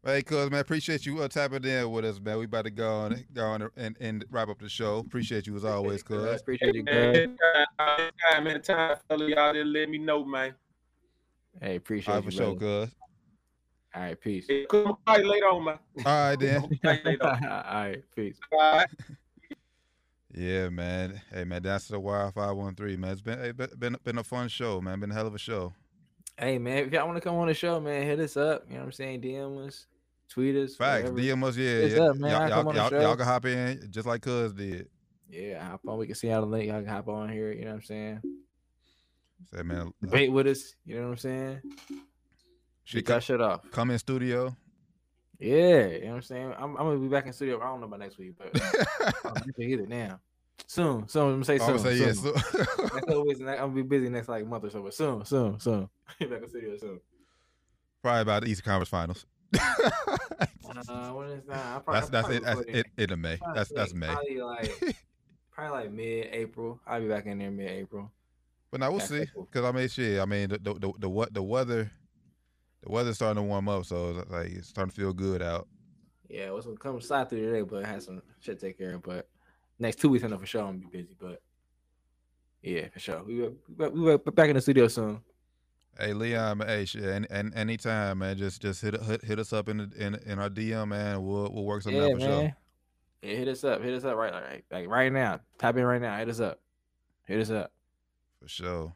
Hey, cuz man, appreciate you uh, tapping in with us, man. We about to go on go on and, and wrap up the show. Appreciate you as always, cuz. Appreciate you, Man, guys. anytime, anytime, anytime, fella, y'all just let me know, man. Hey, appreciate All right, you, for sure, brother. cuz. All right, peace. Hey, Come on, fight later on, man. All right then. Come on, fight later (laughs) All on. right, peace. All right. Yeah, man. Hey, man, that's the Wire Five One Three, man. It's been hey, been been been a fun show, man. Been a hell of a show. Hey, man, if y'all want to come on the show, man, hit us up. You know what I'm saying? DM us, tweet us. Facts. whatever. DM us, yeah, It's yeah. up, man. Y'all, y'all, come on the y'all, y'all can hop in just like Cuz did. Yeah, hop on. We can see how the link. Y'all can hop on here. You know what I'm saying? Say, man, uh, Debate with us. You know what I'm saying? she come, shit off. come in studio. Yeah, you know what I'm saying? I'm, I'm gonna be back in studio. I don't know about next week, but (laughs) know either now. Soon, soon. I'm gonna say I'm soon. gonna say soon. yes. so- (laughs) Next couple weeks, and I'm gonna be busy next like month or so, but soon, soon, soon. (laughs) back in studio soon. Probably about the Eastern Conference Finals. Uh, when is that? I'll (laughs) probably, that's that's it. That's it. In May. That's that's May. Probably like, probably like mid-April. I'll be back in there mid-April. But now we'll That's see. Cause I mean, shit. I mean, the the the, the what the weather, the weather's starting to warm up, so it's like it's starting to feel good out. Yeah, what's gonna come slide through today, but I had some shit to take care of. But next two weeks, I know for sure I'm gonna be busy. But yeah, for sure. We were, we were, we were back in the studio soon. Hey Leon, hey shit, and and anytime, man, just just hit hit, hit us up in the, in in our DM, man. We'll we'll work something yeah, out for man. sure. Yeah, hit us up. Hit us up right like, like right now. Tap in right now. Hit us up. Hit us up. For sure.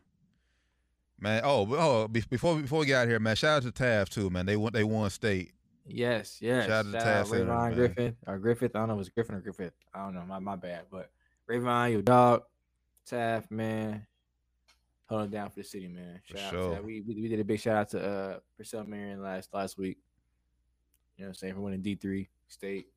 Man, oh, oh, before before we get out here, man, shout out to Taft too, man. They won they won state. Yes, yes. Shout out to Taz Rayvon man. Griffin or Griffith. I don't know if it's Griffin or Griffith. I don't know. My my bad. But Rayvon, your dog, Taft, man, holding down for the city, man. For out sure. to that. We, we we did a big shout out to uh Purcell Marian last last week. You know what I'm saying for winning D three state.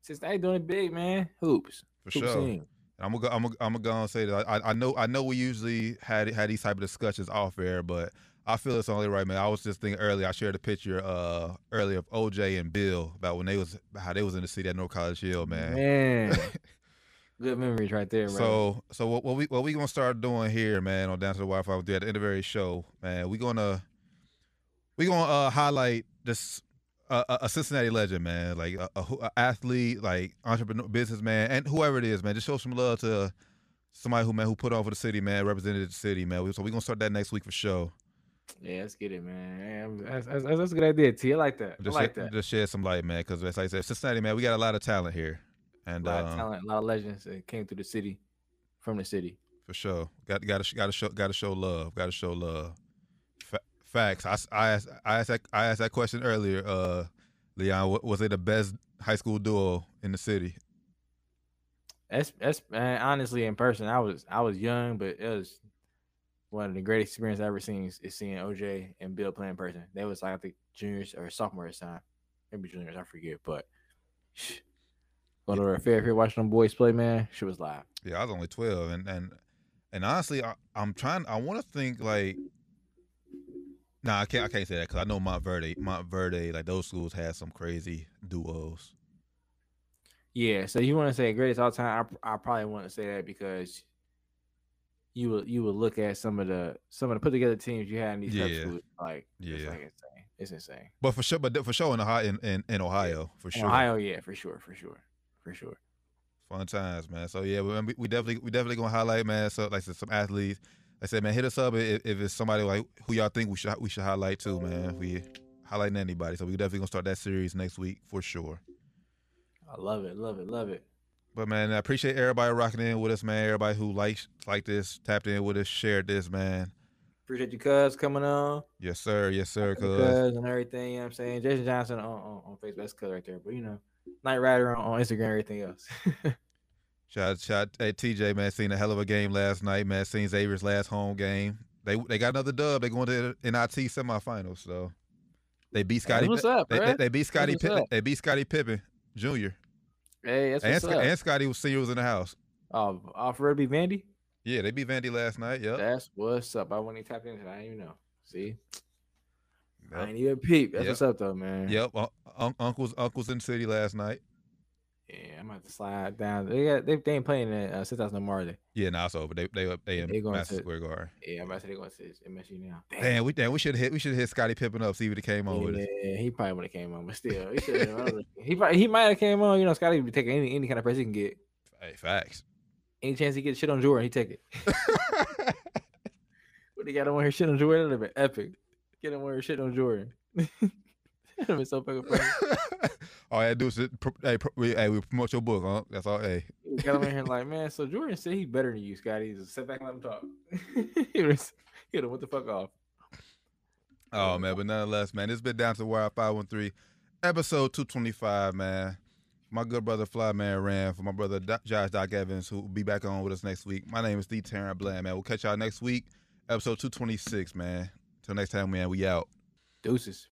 Cincinnati doing it big, man. Hoops. For Hoops sure. team. I'm gonna go, I'm gonna, I'm gonna go and say that I, I know I know we usually had had these type of discussions off air, but I feel it's only right, man. I was just thinking earlier. I shared a picture uh earlier of OJ and Bill about when they was how they was in the city at North College Hill, man. Man. (laughs) Good memories right there. So so what, what we what we gonna start doing here, man, on Down to the Wire at the end of every show, man. We gonna we gonna uh, highlight this uh, a- a Cincinnati legend, man, like a, a, a athlete, like entrepreneur, businessman, and whoever it is, man. Just show some love to somebody who man who put on for the city, man, represented the city, man. So we gonna start that next week for sure. Yeah, let's get it, man. Yeah, that's, that's, that's a good idea, T. I like that. Just I like shed, that. just shed some light, man, because as I said, Cincinnati, man, we got a lot of talent here, and a lot of um, talent, a lot of legends that came through the city, from the city. For sure. Got got to got to show got to show love. Got to show love. Fa- facts. I asked I asked that I asked that question earlier. Uh, Leon, was it the best high school duo in the city? That's that's man, honestly in person. I was I was young, but it was one of the greatest experiences I've ever seen is, is seeing OJ and Bill play in person. They was like I think juniors or sophomores time, maybe juniors. I forget, but go to a fair here watching them boys play, man. She was live. Yeah, I was only twelve, and and and honestly, I, I'm trying. I want to think like. Nah, I can't. I can't say that because I know Montverde, Montverde, like those schools had some crazy duos. Yeah, so you want to say greatest all time? I, I probably want to say that because you would you would look at some of the some of the put together teams you had in these Yeah. schools, like it's Yeah. like insane. It's insane. But for sure, but for sure in Ohio, in, in, in Ohio, for In sure, Ohio, yeah, for sure, for sure, for sure. Fun times, man. So yeah, we, we definitely we definitely gonna highlight, man. So like some athletes. I said, man, hit us up if, if it's somebody like who y'all think we should we should highlight too, man. We highlighting anybody, so we definitely gonna start that series next week for sure. I love it, love it, love it. But man, I appreciate everybody rocking in with us, man. Everybody who likes like this, tapped in with us, shared this, man. Appreciate you, cuz coming on. Yes, sir. Yes, sir. Cuz. Cuz and everything. You know what I'm saying? Jason Johnson on, on, on Facebook. That's cuz right there. But you know, Night Rider on, on Instagram, everything else. (laughs) Shout, shout, hey TJ, man, seen a hell of a game last night, man. Seen Xavier's last home game. They they got another dub. They going to the NIT semifinals, so they beat Scottie. what's up, they, they, they beat Scottie Pippen. They beat Scottie Pippen Jr. hey, that's And, what's up. and Scottie was seeing senior was in the house. oh, Alfred B. Vandy? Yeah, they beat Vandy last night. Yep. That's what's up. I wouldn't even tap into that. I didn't even know. See? I Yep. ain't even peep. That's Yep. what's up though, man. Yep. Un- un- uncles uncles in the city last night. Yeah, I'm about to slide down. They got they, they ain't playing at uh, 6,000 no more, are they? Yeah, now it's over. They they up they in They going Madison to- Square Garden. Yeah, I'm about to say they going to MSG now. Damn, we damn, we should hit we should hit Scottie Pippen up see if he came on with us. Yeah, he probably would have came on, but still, he should. he probably, he might have came on. You know, Scottie be taking any any kind of press he can get. Hey, facts. Any chance he gets shit on Jordan, he take it. (laughs) What he got him on here shit on Jordan? That'd have been epic. Get him on here shit on Jordan. (laughs) (laughs) That'd (laughs) oh, so fucking funny. all I do is hey, pro- we, hey, we promote your book, huh? That's all. Hey, He got him in here like, (laughs) man. So Jordan said he's better than you, Scottie. Just sit back and let him talk. he would have went the fuck off. oh man, but nonetheless, man, it's been down to wire five one three, episode two twenty five, man. My good brother Flyman ran for my brother Doc- Josh Doc Evans, who will be back on with us next week. My name is D. Tarrant Bland, man. We'll catch y'all next week, episode two twenty six, man. Till next time, man. We out. Deuces.